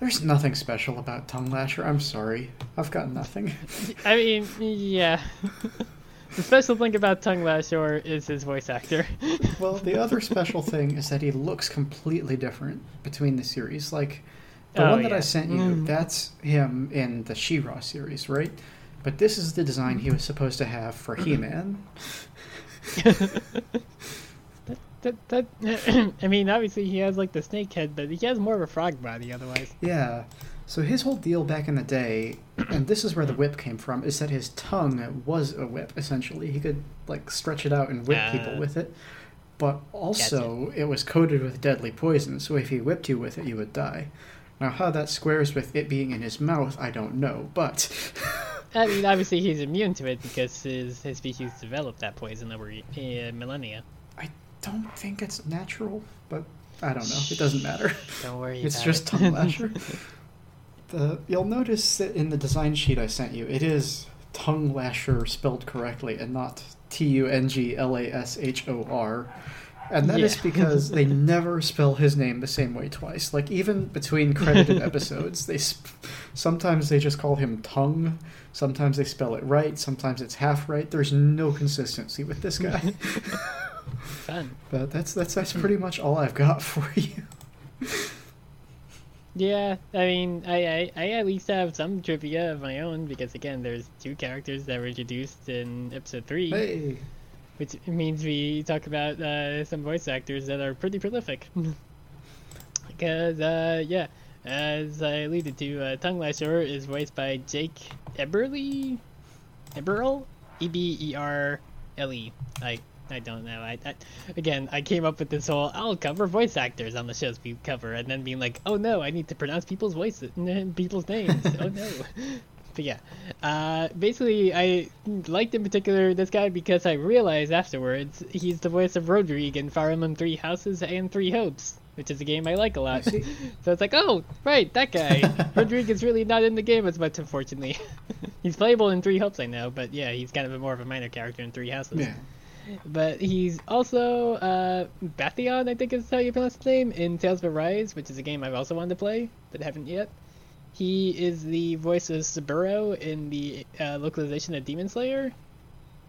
there's nothing special about Tongue Lasher. I'm sorry, I've got nothing. I mean, yeah. the special thing about Tongue Lasher is his voice actor. Well, the other special thing is that he looks completely different between the series. Like the Oh, one that I sent you, Mm. that's him in the She-Ra series, right? But this is the design he was supposed to have for He-Man. That, that, I mean, obviously he has like the snake head, but he has more of a frog body otherwise. Yeah. So his whole deal back in the day, and this is where the whip came from, is that his tongue was a whip. Essentially, he could like stretch it out and whip Ah. people with it. But also, it was coated with deadly poison, so if he whipped you with it, you would die. Now, how that squares with it being in his mouth, I don't know. But I mean, obviously he's immune to it because his his species developed that poison over uh, millennia. Don't think it's natural. But I don't know. It doesn't matter. Don't worry. It's just it. tongue lasher. the you'll notice that in the design sheet I sent you, it is tongue lasher spelled correctly and not T U N G L A S H O R. And that is Yeah. because they never spell his name the same way twice. Like even between credited episodes, they sp- sometimes they just call him tongue, sometimes they spell it right, sometimes it's half right. There's no consistency with this guy. Fun. but that's that's that's pretty much all I've got for you. Yeah, I mean, I, I, I at least have some trivia of my own because again, there's two characters that were introduced in episode three, Hey. which means we talk about uh, some voice actors that are pretty prolific. because uh, yeah, as I alluded to, uh, Tongue Lasher is voiced by Jake Eberle, Eberle, E B E R L E. I I don't know. I, I again, I came up with this whole I'll cover voice actors on the shows we cover, and then being like, oh no, I need to pronounce people's voices, people's names. oh no. But yeah, uh, basically, I liked in particular this guy because I realized afterwards he's the voice of Rodrigue in Fire Emblem Three Houses and Three Hopes, which is a game I like a lot. so it's like, oh, right, that guy. Rodrigue is really not in the game as much, unfortunately. he's playable in Three Hopes, I know, but yeah, he's kind of a more of a minor character in Three Houses. Yeah. But he's also uh, Bathion, I think is how you pronounce his name, in Tales of Arise, which is a game I've also wanted to play, but haven't yet. He is the voice of Saburo in the uh, localization of Demon Slayer.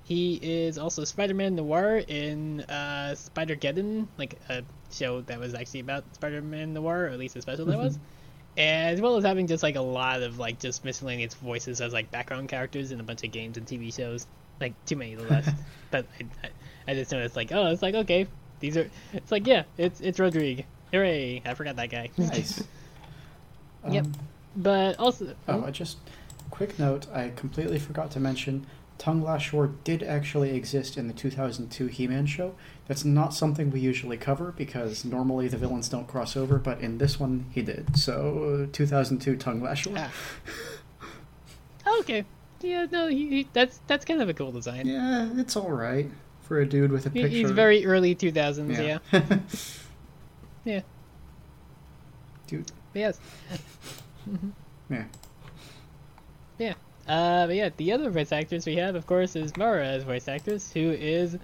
He is also Spider-Man Noir in uh, Spider-Geddon, like a show that was actually about Spider-Man Noir, or at least a special that was. As well as having just like a lot of like just miscellaneous voices as like background characters in a bunch of games and TV shows, like too many to list. but I, I, just noticed like oh it's like okay these are it's like yeah it's it's Rodrigue hooray I forgot that guy Nice. Yep. Um, but also Oh, I just quick note. I completely forgot to mention. Tongue Lashore did actually exist in the 2002 He-Man show. That's not something we usually cover because normally the villains don't cross over, but in this one he did. So, uh, 2002 Tongue Lashore. Ah. okay yeah no he, he, that's that's kind of a cool design Yeah, it's all right for a dude with a picture. he's very early 2000s yeah yeah. yeah, dude. But yes Yeah. yeah uh but yeah the other voice actors we have of course is Mara as voice actress who is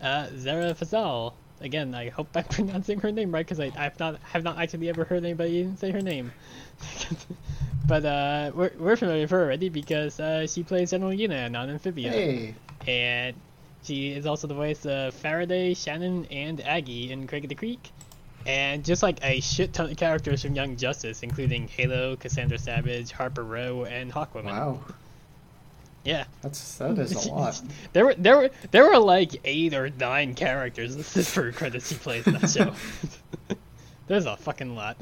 uh Zehra Fazal again I hope I'm pronouncing her name right because I I've not have not actually ever heard anybody say her name but uh we're, we're familiar with her already because uh she plays General Yunan on Amphibia Hey. and she is also the voice of Faraday, Shannon, and Aggie in Craig of the Creek. And just like a shit ton of characters from Young Justice, including Halo, Cassandra Savage, Harper Row, and Hawkwoman. Wow. Yeah, That's that is a lot. there were there were there were like eight or nine characters listed for credits she plays in that show. There's a fucking lot.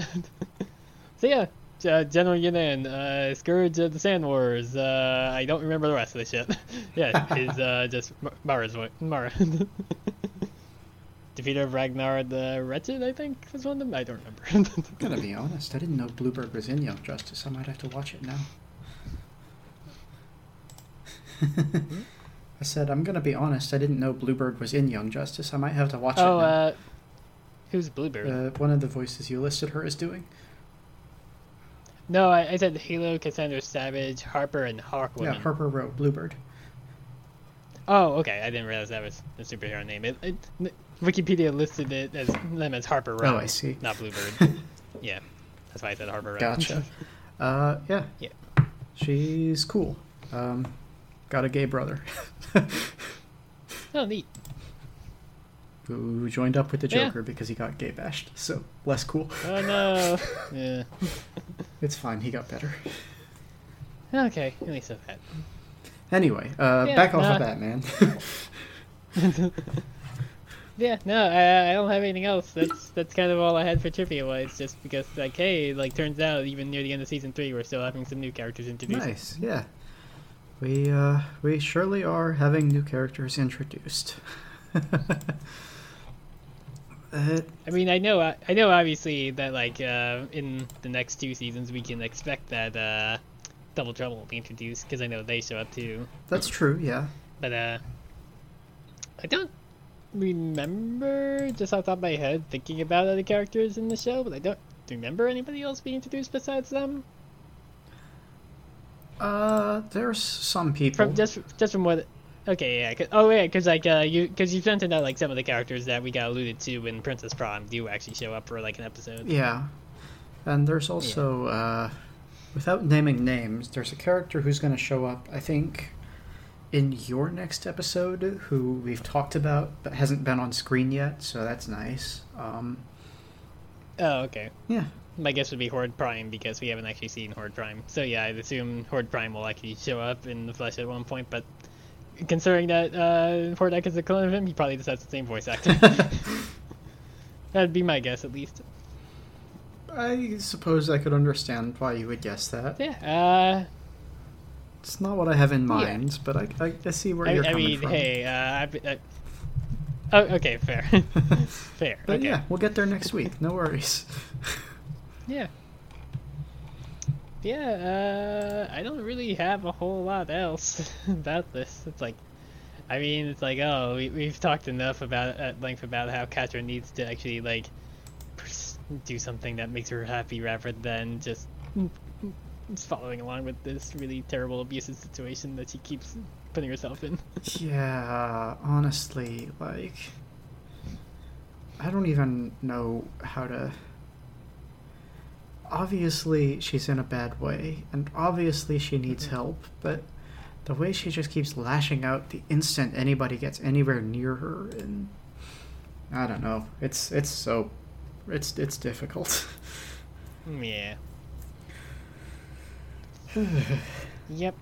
so yeah, uh, General Yunan, uh, Scourge of the Sand Wars. Uh, I don't remember the rest of the shit. yeah, is uh, just Mar- Mara's voice. Mara. Defeater of Ragnar the Wretched, I think was one of them. I don't remember. Gotta be honest, I didn't know Bluebird was in Young Justice. I might have to watch it now. I said, I'm gonna be honest, I didn't know Bluebird was in Young Justice. I might have to watch oh, it now. uh, who's Bluebird? Uh, one of the voices you listed her as doing. No, I, I said Halo, Cassandra Savage, Harper, and Hawkwoman. Yeah, Harper Row, Bluebird. Oh, okay. I didn't realize that was the superhero name. It, it, Wikipedia listed it as them as Harper Row. Oh, I see. Not Bluebird. yeah, that's why I said Harper Row. Gotcha. uh, yeah. Yeah. She's cool. Um, got a gay brother oh, neat. Who joined up with the Yeah. Joker because he got gay bashed. So less cool. Oh no. yeah. It's fine. He got better. Okay. At least of that. Anyway, uh, Yeah, back off nah. of Batman. Yeah. No, I, I don't have anything else. That's that's kind of all I had for trivia wise. Just because, like, hey, like, turns out even near the end of season three, we're still having some new characters introduced. nice. Yeah. We uh, we surely are having new characters introduced. uh, I mean, I know, I know, obviously that like uh, in the next two seasons we can expect that uh, Double Trouble will be introduced because I know they show up too. that's true. Yeah. But uh, I don't remember just off the top of my head thinking about other characters in the show, but I don't remember anybody else being introduced besides them. Uh, there's some people. From just just from what. Okay, yeah. 'cause- oh, yeah, because like uh, you because you mentioned that like some of the characters that we got alluded to in Princess Prom do actually show up for like an episode. Yeah. And there's also, uh, without naming names, there's a character who's going to show up, I think, in your next episode, who we've talked about but hasn't been on screen yet, so that's nice. Um, Oh, okay. yeah. My guess would be Horde Prime because we haven't actually seen Horde Prime. So yeah, I'd assume Horde Prime will actually show up in the flesh at one point. But considering that uh, Hordak is a clone of him, he probably just has the same voice actor. That'd be my guess, at least. I suppose I could understand why you would guess that. Yeah. It's not what I have in mind, but I, I, I see Uh, where I, you're I coming mean, from. hey, uh, I, Oh, okay, fair, fair. But okay. yeah, we'll get there next week. No worries. Yeah. Yeah, uh, I don't really have a whole lot else about this. It's like, I mean, it's like, oh, we, we've talked enough about at length about how Catra needs to actually like do something that makes her happy rather than just following along with this really terrible abusive situation that she keeps putting herself in. Yeah, honestly, like I don't even know how to Obviously, she's in a bad way, and obviously she needs mm-hmm. help, but the way she just keeps lashing out the instant anybody gets anywhere near her and I don't know. It's it's so it's it's difficult. yeah. Yep.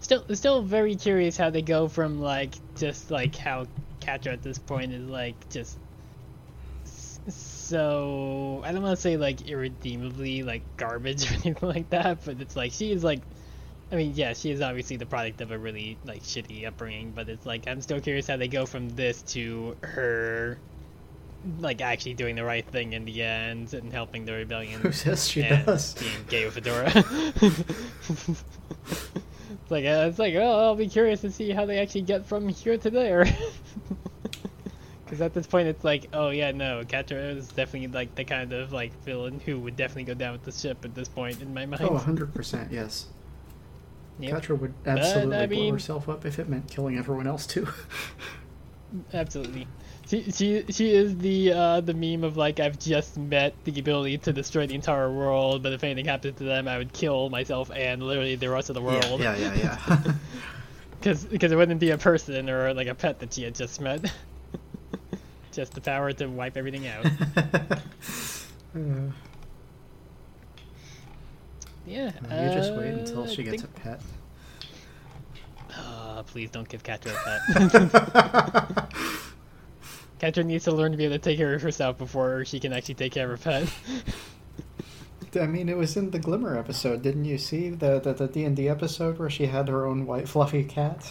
Still, still very curious how they go from like just like how Catra at this point is like just so I don't want to say like irredeemably like garbage or anything like that, but it's like she is like, I mean, yeah, she is obviously the product of a really like shitty upbringing, but it's like I'm still curious how they go from this to her like actually doing the right thing in the end and helping the rebellion Who says she does? being gay with Fedora. it's like uh, it's like oh, I'll be curious to see how they actually get from here to there. Because at this point, it's like, oh yeah, no, Catra is definitely like the kind of like villain who would definitely go down with the ship at this point in my mind. Oh, 100% yes. Yep, Catra would absolutely I blow mean- herself up if it meant killing everyone else too. absolutely. She, she she is the uh, the meme of like I've just met the ability to destroy the entire world, but if anything happens to them, I would kill myself and literally the rest of the world. Yeah, yeah, yeah. yeah. Because because it wouldn't be a person or like a pet that she had just met. Just the power to wipe everything out. Uh, Yeah. you just wait uh, until she gets think- a pet. Uh, please don't give Catra a pet. Catra needs to learn to be able to take care of herself before she can actually take care of her pet. I mean, it was in the Glimmer episode. Didn't you see the the the D and D episode where she had her own white fluffy cat?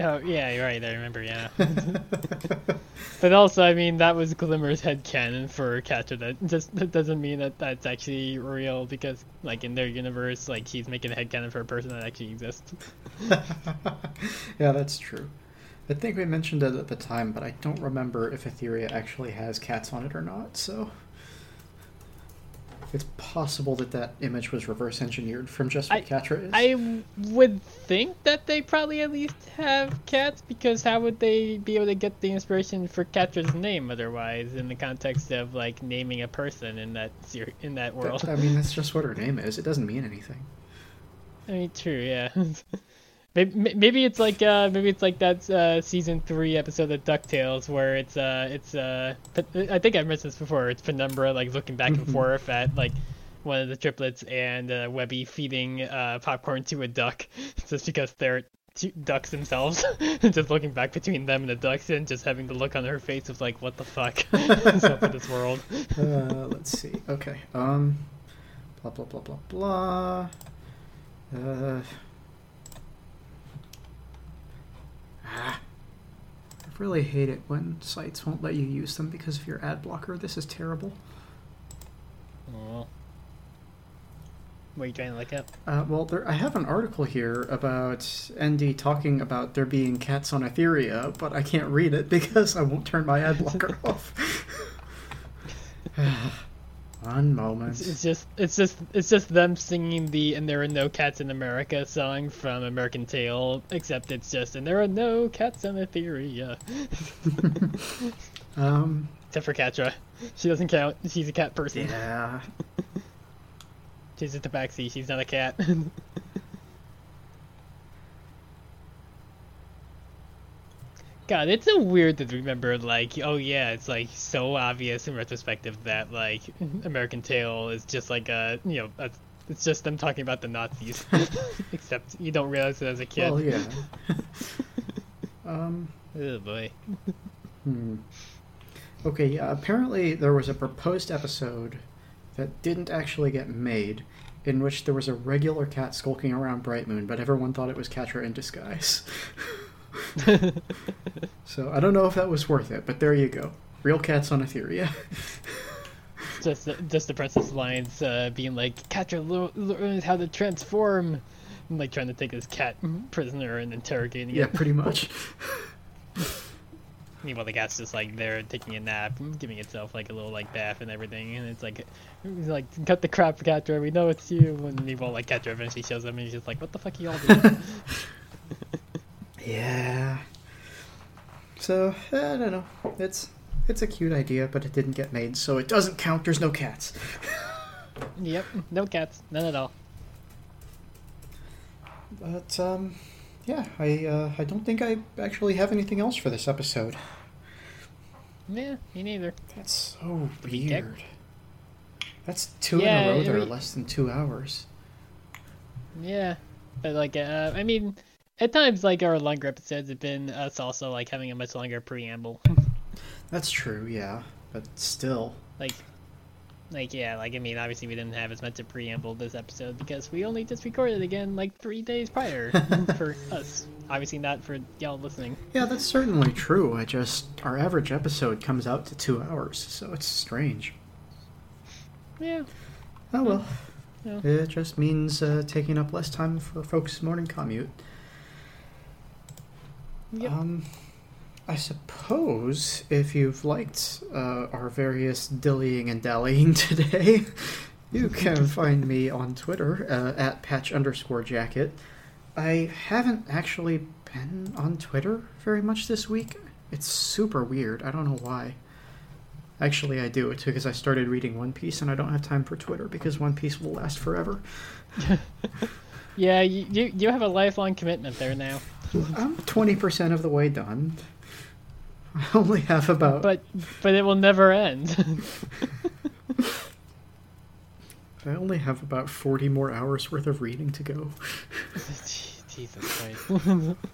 Oh yeah, you're right. I remember. Yeah. But also, I mean, that was Glimmer's head canon for Catra. That just that doesn't mean that that's actually real because, like, in their universe, like he's making a head canon for a person that actually exists. yeah, that's true. I think we mentioned it at the time, but I don't remember if Etheria actually has cats on it or not. So it's possible that that image was reverse engineered from just what I- Catra is. I would think that they probably at least have cats because how would they be able to get the inspiration for Catra's name otherwise in the context of like naming a person in that ser- in that world? I mean, that's just what her name is. It doesn't mean anything. I mean, true, yeah. Maybe, maybe it's like uh, maybe it's like that uh, season three episode of Ducktales where it's uh it's uh I think I've mentioned this before. It's Penumbra like looking back and Mhm. forth at like one of the triplets and uh, Webby feeding uh, popcorn to a duck just because they're two ducks themselves, just looking back between them and the ducks and just having the look on her face of like what the fuck is up with this world. Uh, let's see. Okay. Um. Blah blah blah blah blah. Uh. Ah. I really hate it when sites won't let you use them because of your ad blocker. This is terrible. Oh. What are you trying to look up? Uh, well, there, I have an article here about ND talking about there being cats on Etheria, but I can't read it because I won't turn my ad blocker off. One moment. It's, it's just it's just it's just them singing the "And There Are No Cats in America" song from American Tail, except it's just "And There Are No Cats in Etheria," Um. except for Catra. She doesn't count. She's a cat person. Yeah. She's a tabaxi. She's not a cat. God, it's so weird to remember, like, oh yeah, it's like so obvious in retrospective that like American Tail is just like a, you know, a, it's just them talking about the Nazis, except you don't realize it as a kid. Well, yeah. um. Oh boy. Hmm. Okay, yeah, apparently there was a proposed episode that didn't actually get made, in which there was a regular cat skulking around Bright Moon, but everyone thought it was Catra in disguise. So I don't know if that was worth it, but there you go. Real cats on Etheria. just just the Princess Alliance uh, being like, Catra lo- learns how to transform, and, like trying to take this cat prisoner and interrogating yeah, it. pretty much. Meanwhile, the cat's just like there taking a nap, giving itself like a little like bath and everything, and it's like, he's like, cut the crap, Catra. We know it's you. And meanwhile, like Catra eventually shows up, and he's just like, what the fuck are y'all doing? Yeah. So I don't know. It's it's a cute idea, but it didn't get made, so it doesn't count. There's no cats. yep, no cats, none at all. But um, yeah, I uh, I don't think I actually have anything else for this episode. Yeah, me neither. That's so Pretty dick. weird. That's two Yeah, in a row that are less than two hours. Yeah, but like, uh, I mean, at times like our longer episodes have been us also like having a much longer preamble. That's true, yeah, but still. like, like yeah, like I mean, obviously we didn't have as much a preamble this episode because we only just recorded again like three days prior for us. Obviously not for y'all listening. Yeah, that's certainly true. I just our average episode comes out to two hours, so it's strange. Yeah, Oh well. Yeah. It just means uh, taking up less time for folks' morning commute. Yep. Um, I suppose if you've liked uh, our various dillying and dallying today, you can find me on Twitter uh, at patch underscore jacket. I haven't actually been on Twitter very much this week. It's super weird. I don't know why. Actually, I do. It's because I started reading One Piece and I don't have time for Twitter because One Piece will last forever. yeah, you you, you have a lifelong commitment there now. I'm 20% of the way done. I only have about. But but it will never end. I only have about 40 more hours worth of reading to go. Jesus Christ.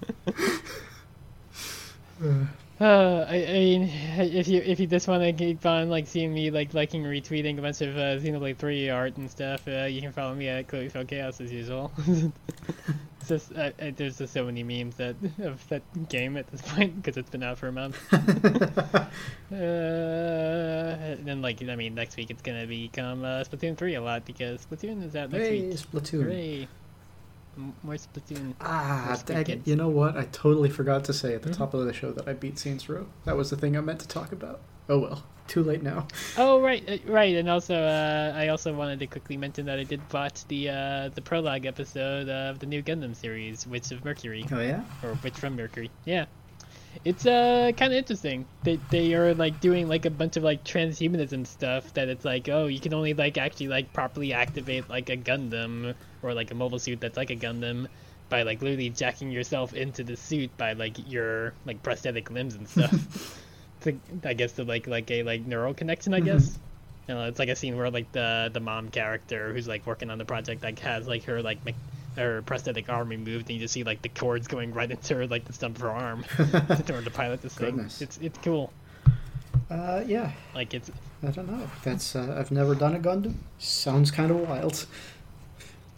Uh, I, I mean, if you if you just want to keep on like seeing me like liking retweeting a bunch of uh, Xenoblade Three art and stuff, uh, you can follow me at Chloe Chaos as usual. it's just uh, uh, there's just so many memes that of that game at this point because it's been out for a month. uh, and then like I mean, next week it's gonna become uh, Splatoon Three a lot because Splatoon is out next hey, week. Splatoon. Hooray! More Splatoon. Ah, dang You know what? I totally forgot to say at the Mhm. top of the show that I beat Saints Row. That was the thing I meant to talk about. Oh well. Too late now. Oh right, uh, right, and also uh, I also wanted to quickly mention that I did watch the uh, the prologue episode of the new Gundam series, Witch of Mercury, Oh yeah? or Witch from Mercury. Yeah, it's uh kind of interesting. They they are like doing like a bunch of like transhumanism stuff that it's like oh you can only like actually like properly activate like a Gundam or like a mobile suit that's like a Gundam by like literally jacking yourself into the suit by like your like prosthetic limbs and stuff. to, I guess to like like a like neural connection. I guess. You know, it's like a scene where like the the mom character who's like working on the project like has like her like me- her prosthetic arm removed, and you just see like the cords going right into her like the stump of her arm in order to pilot this thing. Goodness. It's it's cool. Uh, yeah. Like it's I don't know. That's uh, I've never done a Gundam. Sounds kind of wild.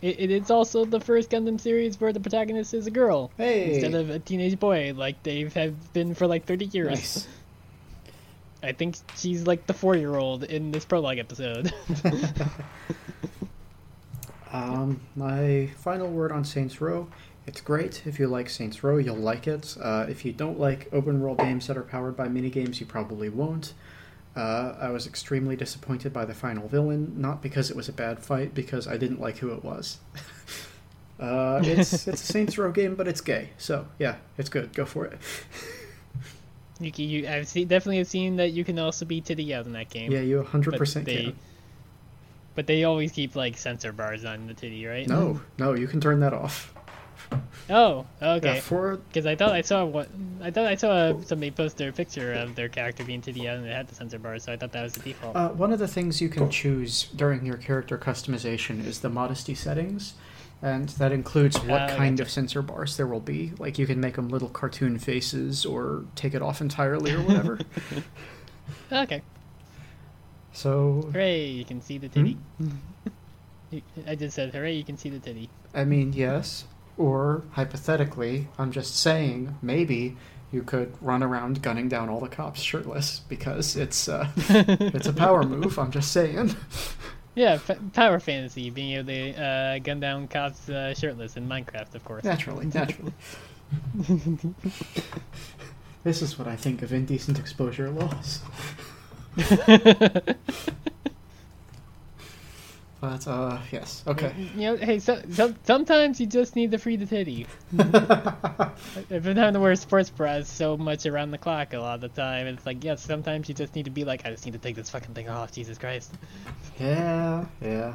It, it is also the first Gundam series where the protagonist is a girl Hey. instead of a teenage boy like they have been for like thirty years. Nice. I think she's like the four year old in this prologue episode. Um, my final word on Saints Row. It's great. If you like Saints Row, you'll like it. Uh, if you don't like open world games that are powered by minigames, you probably won't. Uh, I was extremely disappointed by the final villain, not because it was a bad fight, because I didn't like who it was. uh, it's it's a Saints Row game, but it's gay, so yeah, it's good. Go for it. You, you I've seen, definitely have seen that you can also be titty out in that game. Yeah, you 100% but they, can. But they always keep like sensor bars on the titty, right? No, no, you can turn that off. Oh, Yeah, okay. for Because I thought I saw what I thought I saw somebody post their picture of their character being titty out and it had the sensor bars, so I thought that was the default. Uh, one of the things you can choose during your character customization is the modesty settings, and that includes what Oh, kind of sensor bars there will be. Like you can make them little cartoon faces or take it off entirely or whatever. okay. so, Hooray! You can see the titty. Hmm? I just said hooray! You can see the titty. I mean, yes, Or, hypothetically, I'm just saying, maybe you could run around gunning down all the cops shirtless because it's uh, it's a power move. I'm just saying. Yeah, f- power fantasy, being able to uh, gun down cops uh, shirtless in Minecraft, of course. Naturally, naturally. this is what I think of indecent exposure laws. But uh, yes, okay. You know, hey, so, so, sometimes you just need to free the titty. I've been having to wear sports bras so much around the clock a lot of the time. It's like, yes, sometimes you just need to be like, I just need to take this fucking thing off. Jesus Christ. Yeah, yeah.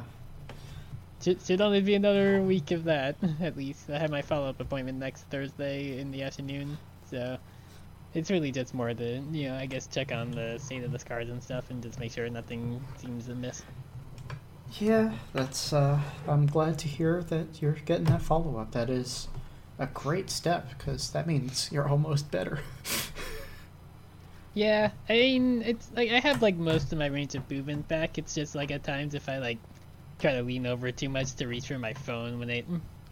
Should, should only be another week of that, at least. I have my follow up appointment next Thursday in the afternoon, so it's really just more to, you know, I guess check on the state of the scars and stuff and just make sure nothing seems amiss. Yeah, that's. Uh, I'm glad to hear that you're getting that follow up. That is a great step because that means you're almost better. Yeah, I mean, it's like I have like most of my range of movement back. It's just like at times if I like try to lean over too much to reach for my phone when it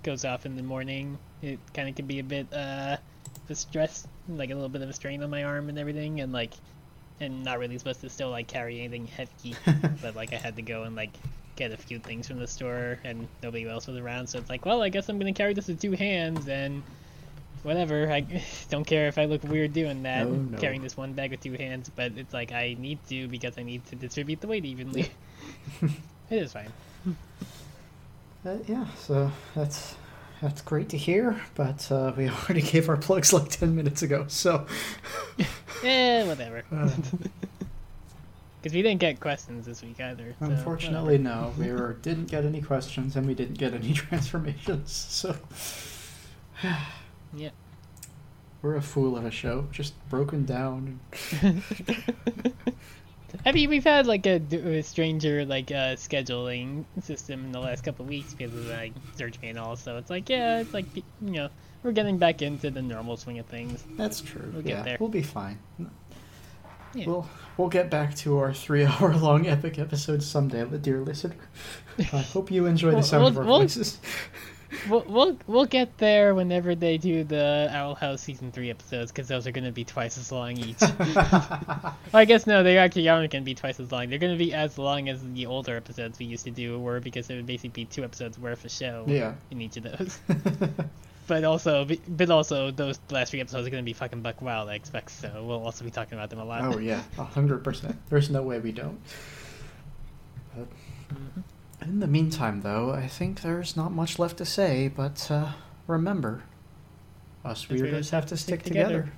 goes off in the morning, it kind of can be a bit uh, the stress, like a little bit of a strain on my arm and everything, and like, and not really supposed to still like carry anything heavy, but like I had to go and like get a few things from the store and nobody else was around, so it's like, well, I guess I'm gonna carry this with two hands and whatever. I don't care if I look weird doing that, No, no. carrying this one bag with two hands, but it's like I need to because I need to distribute the weight evenly. it is fine. Uh, yeah, so that's that's great to hear. But uh, we already gave our plugs like ten minutes ago, so Eh, whatever. uh, Because we didn't get questions this week either. so unfortunately, no, we were, didn't get any questions and we didn't get any transformations. So Yeah. we're a fool of a show, just broken down. I mean, we've had like a stranger like uh, scheduling system in the last couple of weeks because of like surgery and all. So it's like, yeah, it's like you know, we're getting back into the normal swing of things. That's true. We'll get yeah, there. we'll be fine. Yeah. We'll we'll get back to our three-hour-long epic episode someday, dear listener. I hope you enjoy the Well, sound of we'll- our we'll- voices. We'll, we'll we'll get there whenever they do the Owl House season three episodes because those are going to be twice as long each. I guess no, they actually aren't going to be twice as long. They're going to be as long as the older episodes we used to do were because it would basically be two episodes worth of show Yeah. in each of those. but also, but also, those last three episodes are going to be fucking buck wild. I expect so. We'll also be talking about them a lot. Oh yeah, a hundred percent. There's no way we don't. But in the meantime, though, I think there's not much left to say. But uh, remember, us weirdos have to stick together.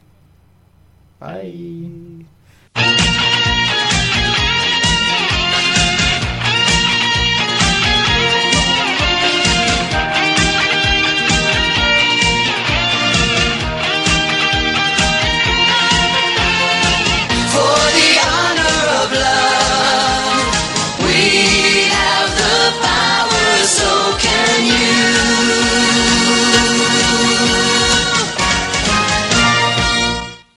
together. Bye.